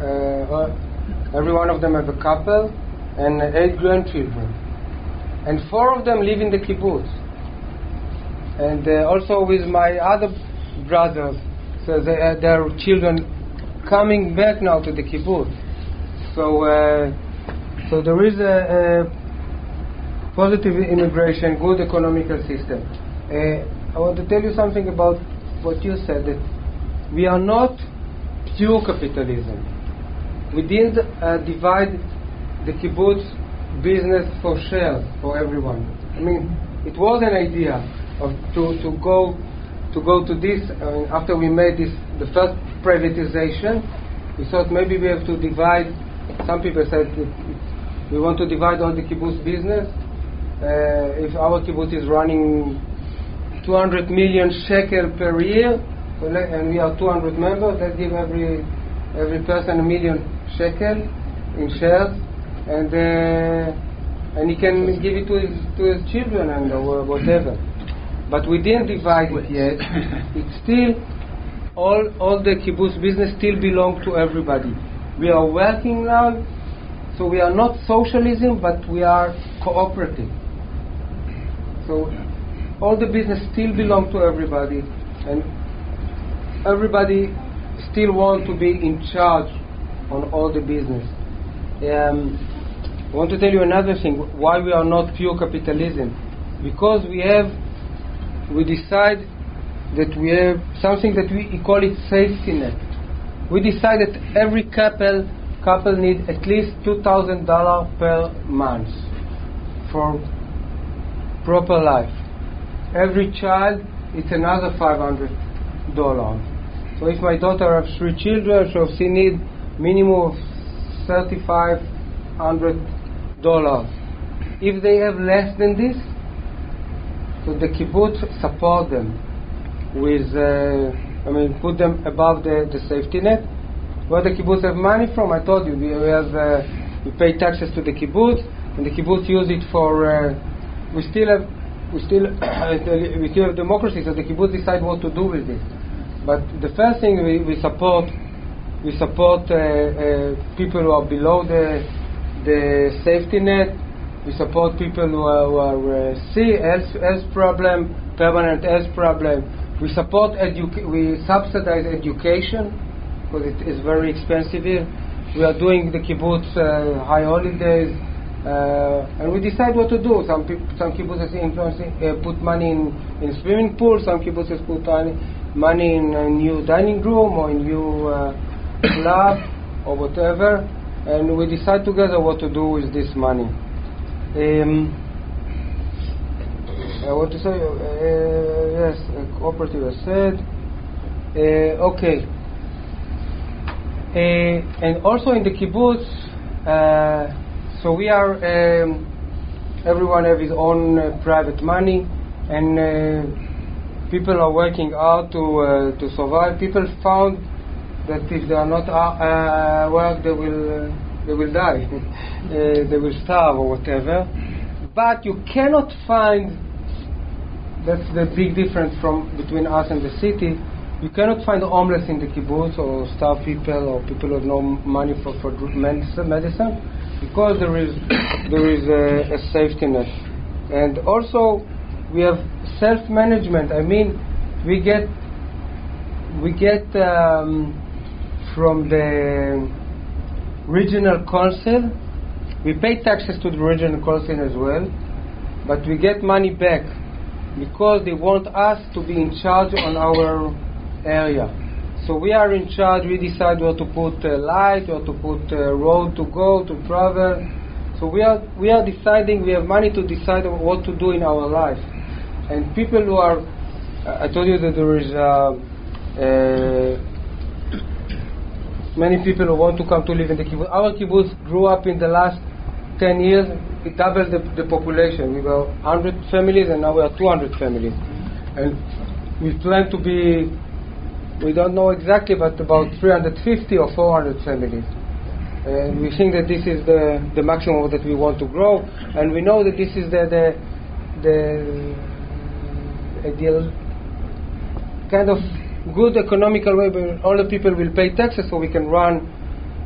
C: Uh, every one of them have a couple and eight grandchildren, and four of them live in the kibbutz. And uh, also with my other brothers, so they, their children coming back now to the kibbutz. So. So there is a, a positive immigration, good economical system. Uh, I want to tell you something about what you said that we are not pure capitalism. We didn't uh, divide the kibbutz business for shares for everyone. I mean, it was an idea of to, to go to go to this after we made this the first privatization. We thought maybe we have to divide. Some people said it, it, we want to divide all the kibbutz business. Uh, if our kibbutz is running 200 million shekel per year, and we are 200 members, let's give every every person a million shekel in shares, and uh, and he can give it to his to his children and uh, whatever. But we didn't divide it yet. It's still all all the kibbutz business still belong to everybody. We are working now, so we are not socialism, but we are cooperative. So all the business still belong to everybody, and everybody still want to be in charge on all the business. Um, I want to tell you another thing. Why we are not pure capitalism? Because we have, we decide that we have something that we call it safety net. We decide that every couple couple need at least two thousand dollar per month for proper life. Every child it's another five hundred dollar. So if my daughter has three children, so she need minimum of thirty five hundred dollars. If they have less than this, so the kibbutz support them with, uh, I mean, put them above the, the safety net. Where the kibbutz have money from, I told you, we have, uh, we pay taxes to the kibbutz, and the kibbutz use it for, uh, we still have, we still, [coughs] we still have democracy, so the kibbutz decide what to do with it. But the first thing we, we support, we support uh, uh, people who are below the, the safety net, we support people who are, who are uh, see health, health problem, permanent health problem. We support edu- we subsidize education because it is very expensive here. We are doing the kibbutz uh, high holidays, uh, and we decide what to do. Some peop- some kibbutzes influencing uh, put money in, in swimming pools. Some kibbutzes put money in a new dining room or a new uh, [coughs] club or whatever, and we decide together what to do with this money. Um, I want to say, uh, yes, uh, cooperative I said. Uh, okay. Uh, and also in the kibbutz, uh, so we are, um, everyone have his own private money, and people are working hard to uh, to survive. People found that if they are not uh, uh, work, they will they will die, [laughs] they will starve or whatever. But you cannot find that's the big difference from between us and the city. You cannot find homeless in the kibbutz or starved people or people have no money for, for medicine, because there is there is a, a safety net. And also we have self-management. I mean, we get we get um, from the regional council. We pay taxes to the regional council as well, but we get money back because they want us to be in charge on our area. So we are in charge. We decide where to put uh, light, where to put uh, road to go to travel. So we are we are deciding. We have money to decide what to do in our life. And people who are, I told you that there is uh, uh, many people who want to come to live in the kibbutz. Our kibbutz grew up in the last 10 years. It doubled the, the population. We were 100 families, and now we are 200 families. And we plan to be we don't know exactly, but about 350 or 400 families. And we think that this is the, the maximum that we want to grow, and we know that this is the, the, the ideal kind of good economical way where all the people will pay taxes so we can run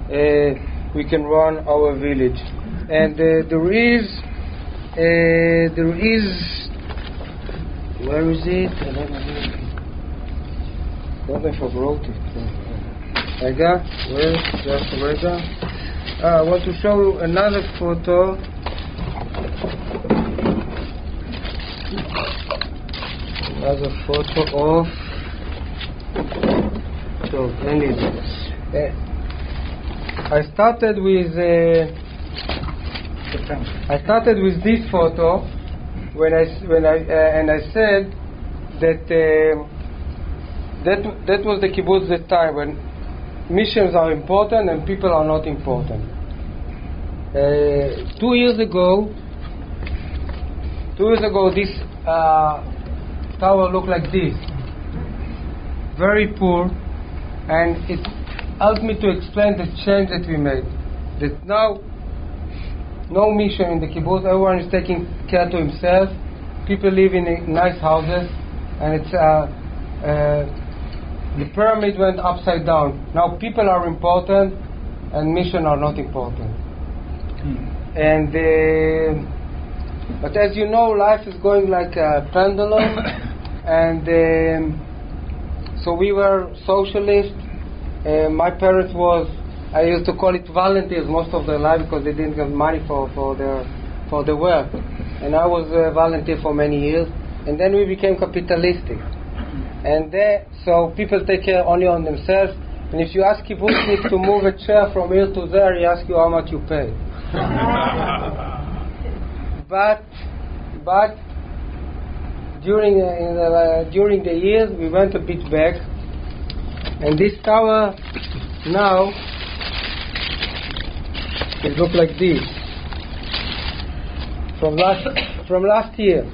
C: uh, we can run our village. And uh, there is uh, there is where is it? I don't know. don't know if I wrote it. רגע, where? just a רגע. Uh, I want to show you another photo. Another photo of so anyway, uh, I started with uh, I started with this photo when I s- when I uh, and I said that uh, that that was the kibbutz that time when missions are important and people are not important. Uh, two years ago, two years ago, this uh, tower looked like this, very poor, and it helped me to explain the change that we made. That now, no mission in the kibbutz, everyone is taking care to himself. People live in nice houses, and it's uh, uh, the pyramid went upside down. Now people are important, and mission are not important. And uh, but as you know, life is going like a pendulum, [coughs] and um, so we were socialist. Uh, my parents was I used to call it volunteers most of their life because they didn't have money for for their for the work, and I was a volunteer for many years. And then we became capitalistic, and there, so people take care only on themselves. And if you ask kibbutznik to move a chair from here to there, he asks you how much you pay. [laughs] but but during uh, in the, uh, during the years we went a bit back, and this tower now it look like this from last [coughs] from last year.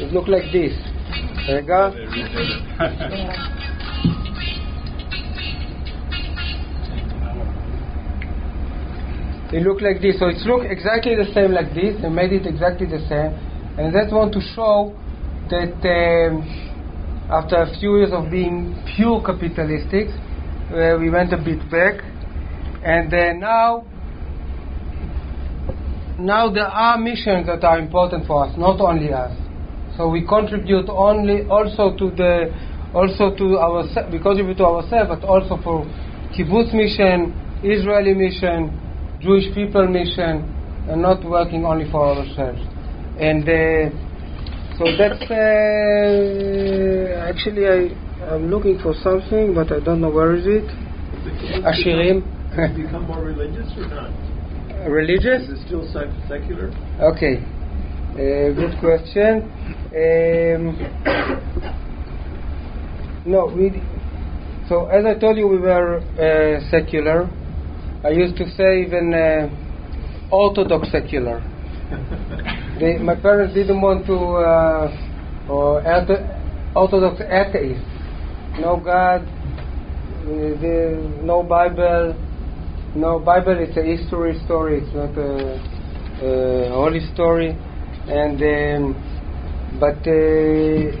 C: It look like this. There you go. They look it. like this. So it looked exactly the same like this. They made it exactly the same. And that's want to show that um, after a few years of being pure capitalistic, uh, we went a bit back. And uh, now now there are missions that are important for us, not only us. So we contribute only also to the also to our we contribute to ourselves, but also for kibbutz mission, Israeli mission, Jewish people mission, and not working only for ourselves. And uh, so that's uh, actually I I'm looking for something, but I don't know where is it. Ashirim.
E: become more religious or not?
C: Religious?
E: Is it still sec- secular?
C: Okay, uh, good question. Um, no, we. So as I told you, we were uh, secular. I used to say even uh, orthodox secular. [laughs] they, my parents didn't want to, uh, or ortho- orthodox atheist. No God, no Bible. No Bible. It's a history story. It's not a, a holy story. And um, but uh,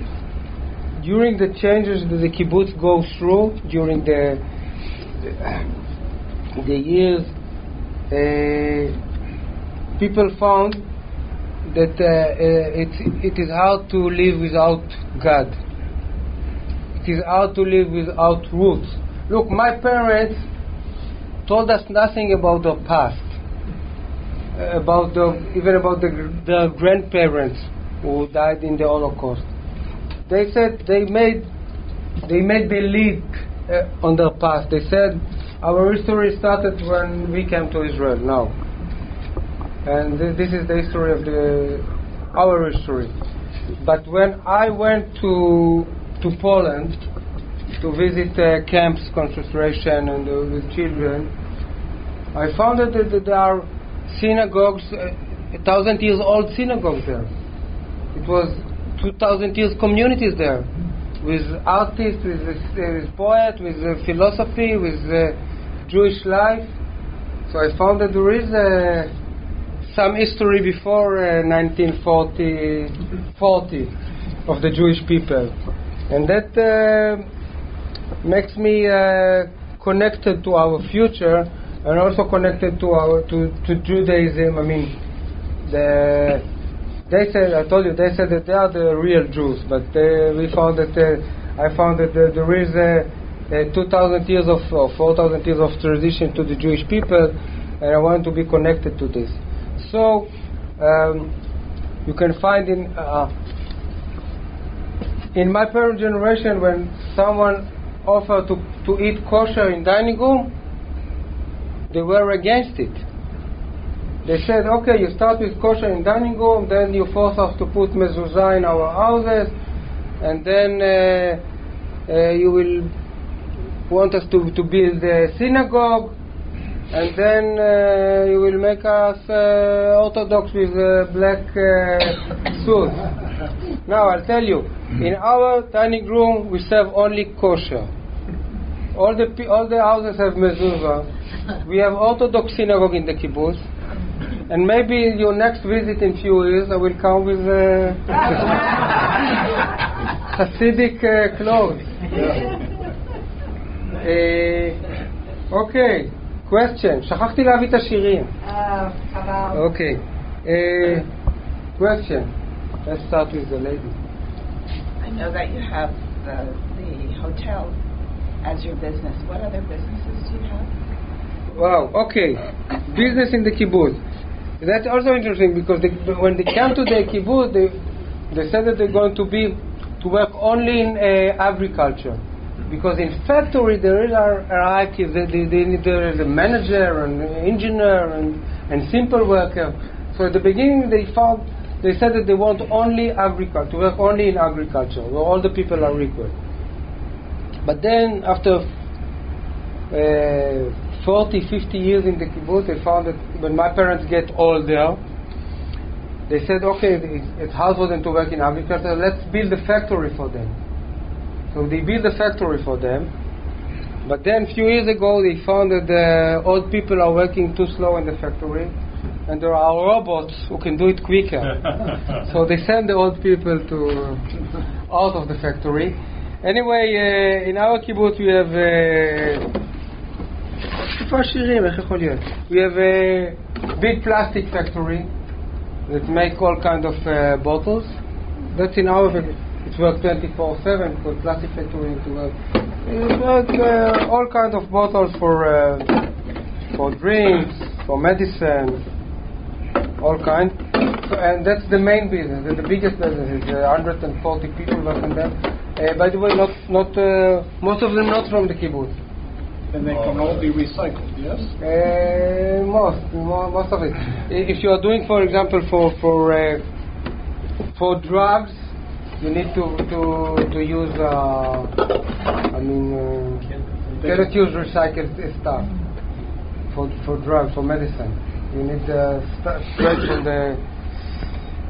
C: during the changes that the kibbutz goes through during the the years, uh, people found that uh, uh, it, it is hard to live without God. It is hard to live without roots. Look, my parents told us nothing about the past, about the even about the, the grandparents who died in the Holocaust. They said they made they made the lead uh, on their past. They said our history started when we came to Israel now, and th- this is the history of the our history. But when I went to to Poland to visit uh, camps, concentration, and uh, with children, I found that there are synagogues, uh, a thousand years old synagogues there. It was two thousand years communities there, with artists, with, uh, with poet, with uh, philosophy, with uh, Jewish life. So I found that there is some history before uh, 1940 40 of the Jewish people, and that makes me connected to our future and also connected to our to, to Judaism. I mean, the they said I told you they said that they are the real Jews, but uh, we found that uh, I found that uh, there is uh, uh, 2,000 years of or 4,000 years of tradition to the Jewish people, and I want to be connected to this. So um, you can find in uh, in my parent generation when someone offered to, to eat kosher in dining room, they were against it. They said, okay, you start with kosher in dining room, then you force us to put mezuzah in our houses, and then uh, uh, you will want us to, to build a synagogue, and then uh, you will make us uh, orthodox with a black uh, suit. Now I'll tell you, in our dining room we serve only kosher. All the all the houses have mezuzah. We have Orthodox synagogue in the kibbutz, and maybe your next visit in few years I will come with uh, Hasidic [laughs] uh, clothes. אה, אוקיי, question. שכחתי להביא את השירים.
F: Uh, about
C: אוקיי. אה, question. Let's start with the lady.
I: I know that you have the, the hotel as your business. What other businesses do you have?
C: Wow, okay. Business in the kibbutz. That's also interesting because they, when they come to the kibbutz, they, they said that they're going to be to work only in uh, agriculture. Because in factory there is a hierarchy. There is a manager and engineer and, and simple worker. So at the beginning they found they said that they want only agriculture, to work only in agriculture, where all the people are equal. But then after uh, 40, 50 years in the kibbutz, they found that when my parents get older, they said, okay, it's, it's hard for them to work in agriculture, let's build a factory for them. So they built a factory for them. But then a few years ago, they found that the old people are working too slow in the factory, and there are robots who can do it quicker. [laughs] so they send the old people to out of the factory. Anyway, uh, in our kibbutz we have. Uh, איפה השירים? איך יכול להיות? We have a big plastic factory that make all kind of uh, bottles. That's in our factory. It works 24/7 because plastic factory to work. It work uh, all kind of bottles for uh, for drinks, for medicine, all kind. So, and that's the main business. The, the biggest business is uh, 140 people working there. Uh, by the way, not not uh, most of them not from the kibbutz.
G: And they can all be recycled, yes?
C: Uh, most, most of it. If you are doing, for example, for for uh, for drugs, you need to to to use. Uh, I mean, uh, cannot use recycled stuff for for drugs for medicine. You need uh, straight from the.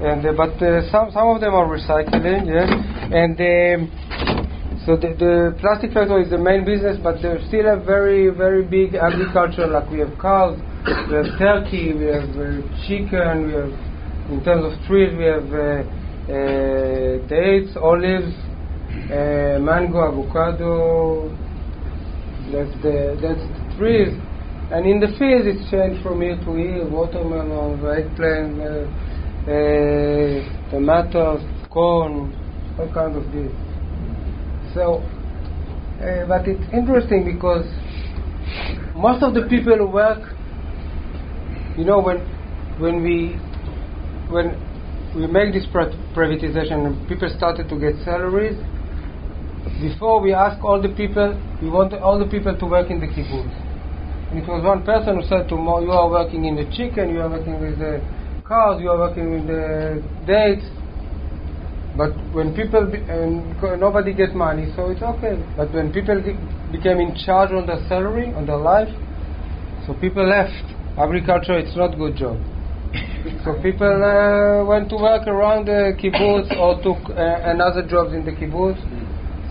C: And uh, but uh, some some of them are recycling, yes, and. Um, so the, the plastic factory is the main business, but there's still a very, very big agriculture. Like we have cows, we have turkey, we have uh, chicken, we have, in terms of trees, we have uh, uh, dates, olives, uh, mango, avocado. That's the that's the trees, and in the fields it's changed from year to year. Watermelon, eggplant, uh, uh, tomatoes, corn, all kinds of this. So, uh, but it's interesting because most of the people who work, you know, when when we when we make this privatization people started to get salaries, before we ask all the people, we want all the people to work in the kibbutz. And it was one person who said to Mo, you are working in the chicken, you are working with the cows, you are working with the dates. But when people be, and nobody get money, so it's okay. But when people became in charge on their salary, on their life, so people left. Agriculture, it's not good job. so people uh, went to work around the kibbutz or took uh, another jobs in the kibbutz.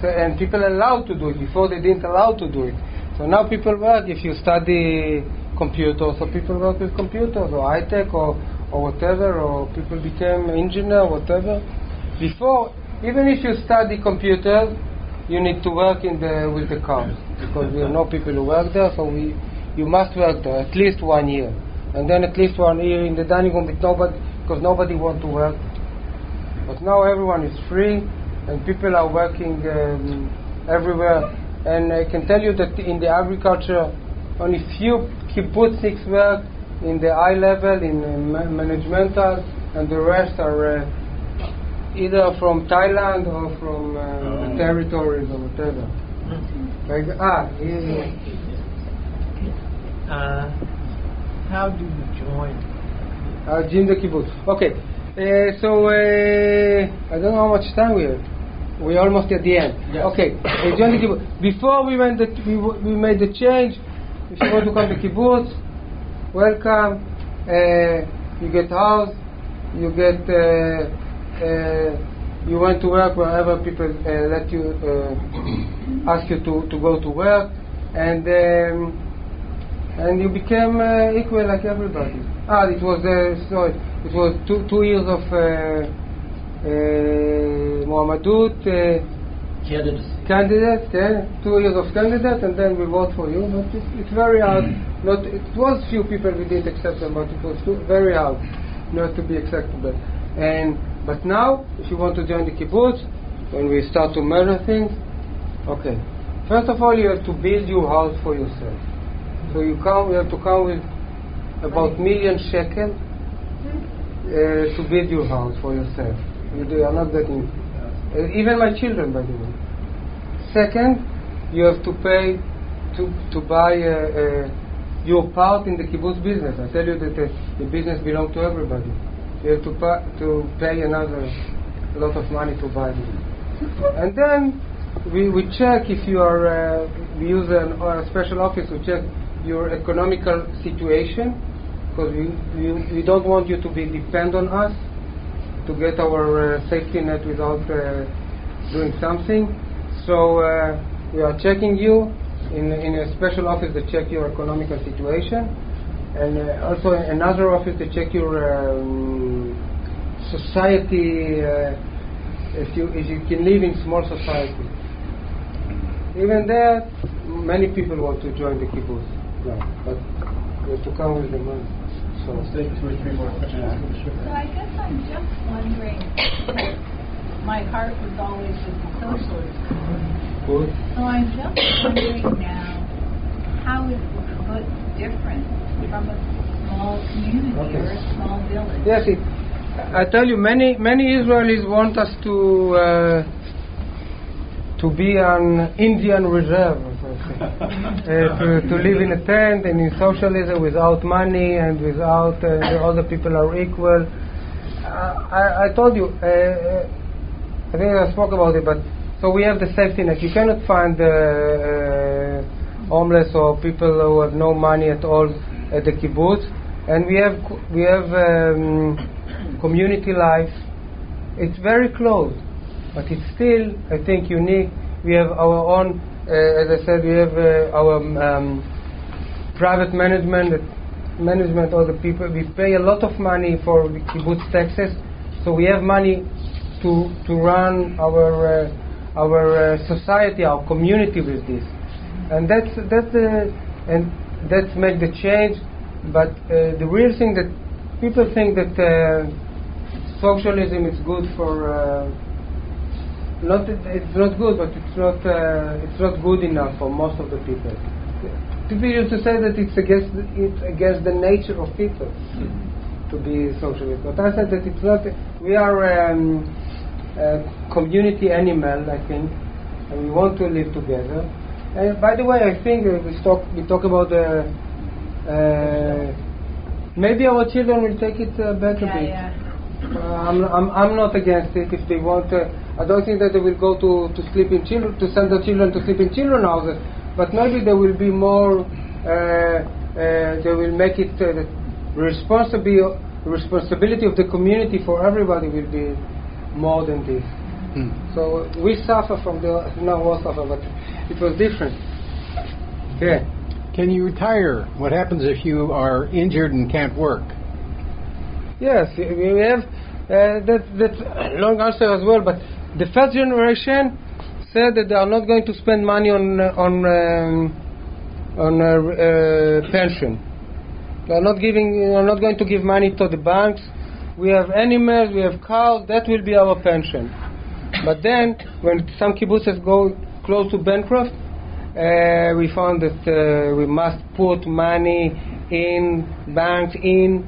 C: So, and people allowed to do it. Before they didn't allow to do it. So now people work. If you study computer, so people work with computers or high tech or or whatever, or people became engineer, whatever. Before, even if you study computers, you need to work in the with the cars because we have no people who work there. So we, you must work there at least one year, and then at least one year in the dining room with nobody because nobody want to work. But now everyone is free, and people are working um, everywhere. And I can tell you that in the agriculture, only few kibbutzniks work in the high level, in uh, ma- managemental, and the rest are uh, either from Thailand or from uh, the territories or whatever. Like, ah, yeah,
J: Uh, how do you join?
C: uh, Jim the kibbutz. Okay, uh, so uh, I don't know how much time we have. We're almost at the end.
G: Yes.
C: Okay, uh, join the kibbutz. Before we went, the, we, w- we made the change. If you want to come to kibbutz, welcome. Uh, you get house. You get. Uh, uh, you went to work wherever people uh, let you uh, ask you to, to go to work, and um, and you became uh, equal like everybody. Ah, it was uh, sorry, it was two two years of uh, uh, Mu'amadut. Uh,
J: Candidacy.
C: candidate, yeah, two years of candidate, and then we vote for you. But it's, it's very hard. Not it was few people we didn't accept them, but it was too, very hard not to be acceptable. And but now, if you want to join the kibbutz, when we start to measure things, okay. First of all, you have to build your house for yourself. So you come, you have to come with about million shekel uh, to build your house for yourself. You do- are not getting, uh, even my children, by the way. Second, you have to pay to to buy uh, uh, your part in the kibbutz business. I tell you that the, the business belongs to everybody. You have to to pay another lot of money to buy it. And then we, we check if you are, uh, we use an, a special office to check your economical situation because we, we, we don't want you to be depend on us to get our uh, safety net without uh, doing something. So uh, we are checking you in, in a special office to check your economical situation and uh, also another office to check your um, society uh, if you if you can live in small society. Even there, many people want to join the kibbutz now, but you have to come with the money. So
D: Take two or three more questions.
F: So I guess I'm just wondering, [coughs] my heart was always with the socialist community. So I'm just wondering now, how is the kibbutz different from a small community
C: Okay.
F: or a small village?
C: Yes, it, I tell you, many many Israelis want us to uh, to be an Indian reserve, as I say. uh, to, to live in a tent and in socialism without money and without uh, the other people are equal. Uh, I, I told you, uh, uh, I think I spoke about it, but so we have the safety net. You cannot find uh, uh, homeless or people who have no money at all at the kibbutz, and we have we have um, community life. It's very close, but it's still, I think, unique. We have our own, uh, as I said, we have uh, our um, private management, management, all the people. We pay a lot of money for the kibbutz taxes, so we have money to to run our uh, our uh, society, our community with this, and that's that's uh, and that's make the change. But uh, the real thing that people think that uh, socialism is good for. Uh, not it's not good, but it's not uh, it's not good enough for most of the people. People used to say that it's against the, it's against the nature of people to be socialist. But I said that it's not. We are um, a community animal, I think, and we want to live together. And by the way, I think uh, we talk we talk about the. Uh, maybe our children will take it uh, back a
F: Yeah,
C: bit.
F: yeah.
C: Uh, I'm, I'm, I'm not against it if they want. Uh, I don't think that they will go to, to sleep in children to send their children to sleep in children houses, but maybe there will be more. Uh, uh, they will make it uh, the responsibility responsibility of the community for everybody will be more than this. So we suffer from the no we suffer, but it was different. Yeah.
B: Can you retire? What happens if you are injured and can't work?
C: Yes, we have uh, that that's [coughs] a long answer as well. But the first generation said that they are not going to spend money on on um, on uh, uh, pension. They are not giving. We are not going to give money to the banks. We have animals. We have cows. That will be our pension. But then, when some kibbutzes go close to bankrupt, uh, we found that uh, we must put money in banks, in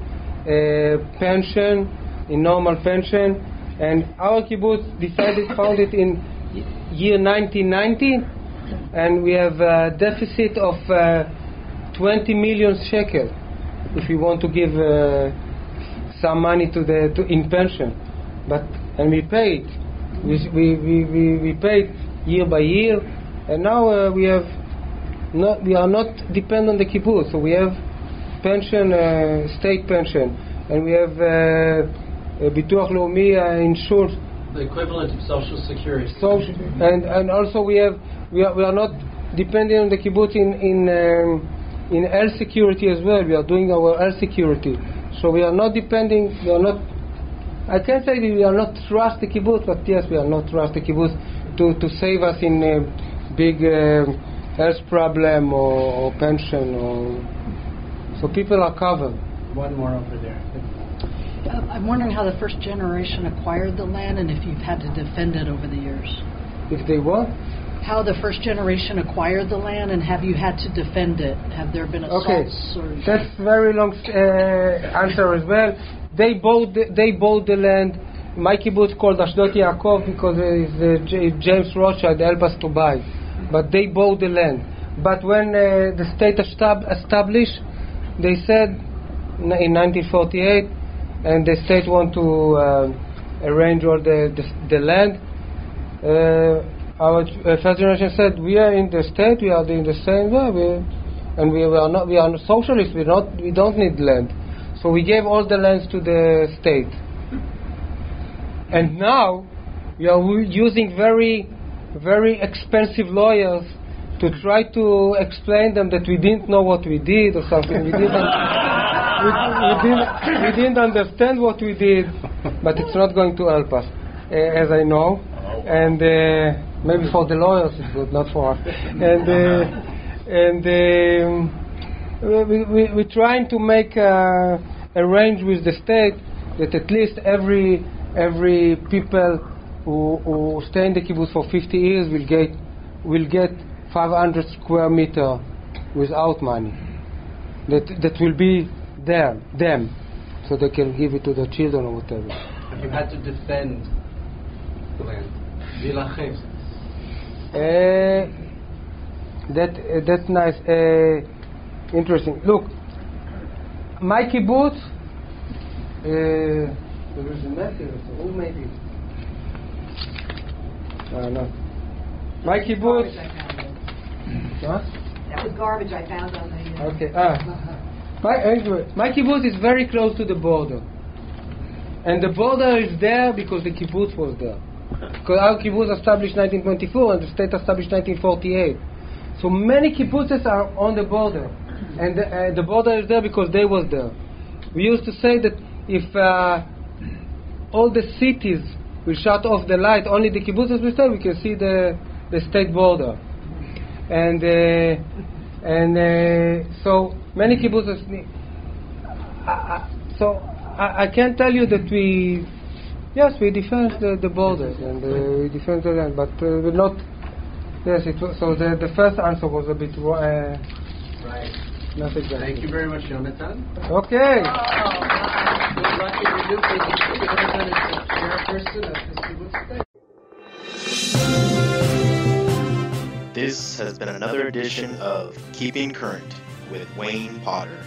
C: uh, pension, in normal pension. And our kibbutz decided, found it in year 1990, and we have a deficit of uh, 20 million shekel if we want to give uh, some money to the to, in pension. But and we paid, we we we, we, we paid year by year, and now uh, we have not we are not dependent on the kibbutz, so we have pension, uh, state pension, and we have uh, bituach leumi uh, insured
K: The equivalent of Social Security.
C: social, and and also we have we are, we are not depending on the kibbutz in in um, in health security as well. We are doing our health security, so we are not depending. We are not. I can't say that we are not trust the kibbutz, but yes, we are not trust the kibbutz to, to save us in a big uh, health problem or, or pension or so people are covered.
K: One more over there.
L: Uh, I'm wondering how the first generation acquired the land and if you've had to defend it over the years.
C: If they what?
L: How the first generation acquired the land and have you had to defend it? Have there been assaults
C: Okay,
L: or
C: that's very long uh, answer as well. They bought the, they bought the land. My kibbutz called Ashdot Yaakov because uh, the J- James Rothschild helped us to buy, but they bought the land. But when uh, the state established, they said in 1948, and the state want to uh, arrange all the the, the land. Uh, our uh, first generation said, "We are in the state. We are in the same way, we, and we are not. We are socialists. We not. We don't need land. So we gave all the lands to the state. And now we are using very, very expensive lawyers to try to explain them that we didn't know what we did or something. We didn't. we, we, didn't, we didn't understand what we did, but it's not going to help us, uh, as I know. And uh, maybe for the lawyers it's good, not for us. And uh, and um, we, we, we're trying to make uh, arrange with the state that at least every every people who, who stay in the kibbutz for 50 years will get will get 500 square meter without money. That that will be there them, so they can give it to their children or whatever.
K: Have you had to defend the land?
C: Uh, that uh, that's nice. Uh, interesting. Look, my kibbutz. Uh, there is a message. Who made it? Uh, no. My kibbutz. Huh?
M: That was garbage I found on the. uh,
C: Okay. Ah. My, anyway, my kibbutz is very close to the border. And the border is there because the kibbutz was there. Because our kibbutz established 1924 and the state established 1948. So many kibbutzes are on the border. And the, uh, the border is there because they was there. We used to say that if uh, all the cities will shut off the light, only the kibbutzes will stay, we can see the, the state border. And uh, and uh, so many kibbutzes. So I, I can tell you that we, yes, we defend the, the borders and uh, we defend the land, but uh, we're not. Yes, it was, so the, the first answer was a bit Nothing.
K: Thank you very much, Jonathan.
C: Okay.
K: Good luck in your new position. Jonathan is the chairperson of.
A: This has been another edition of Keeping Current with Wayne Potter.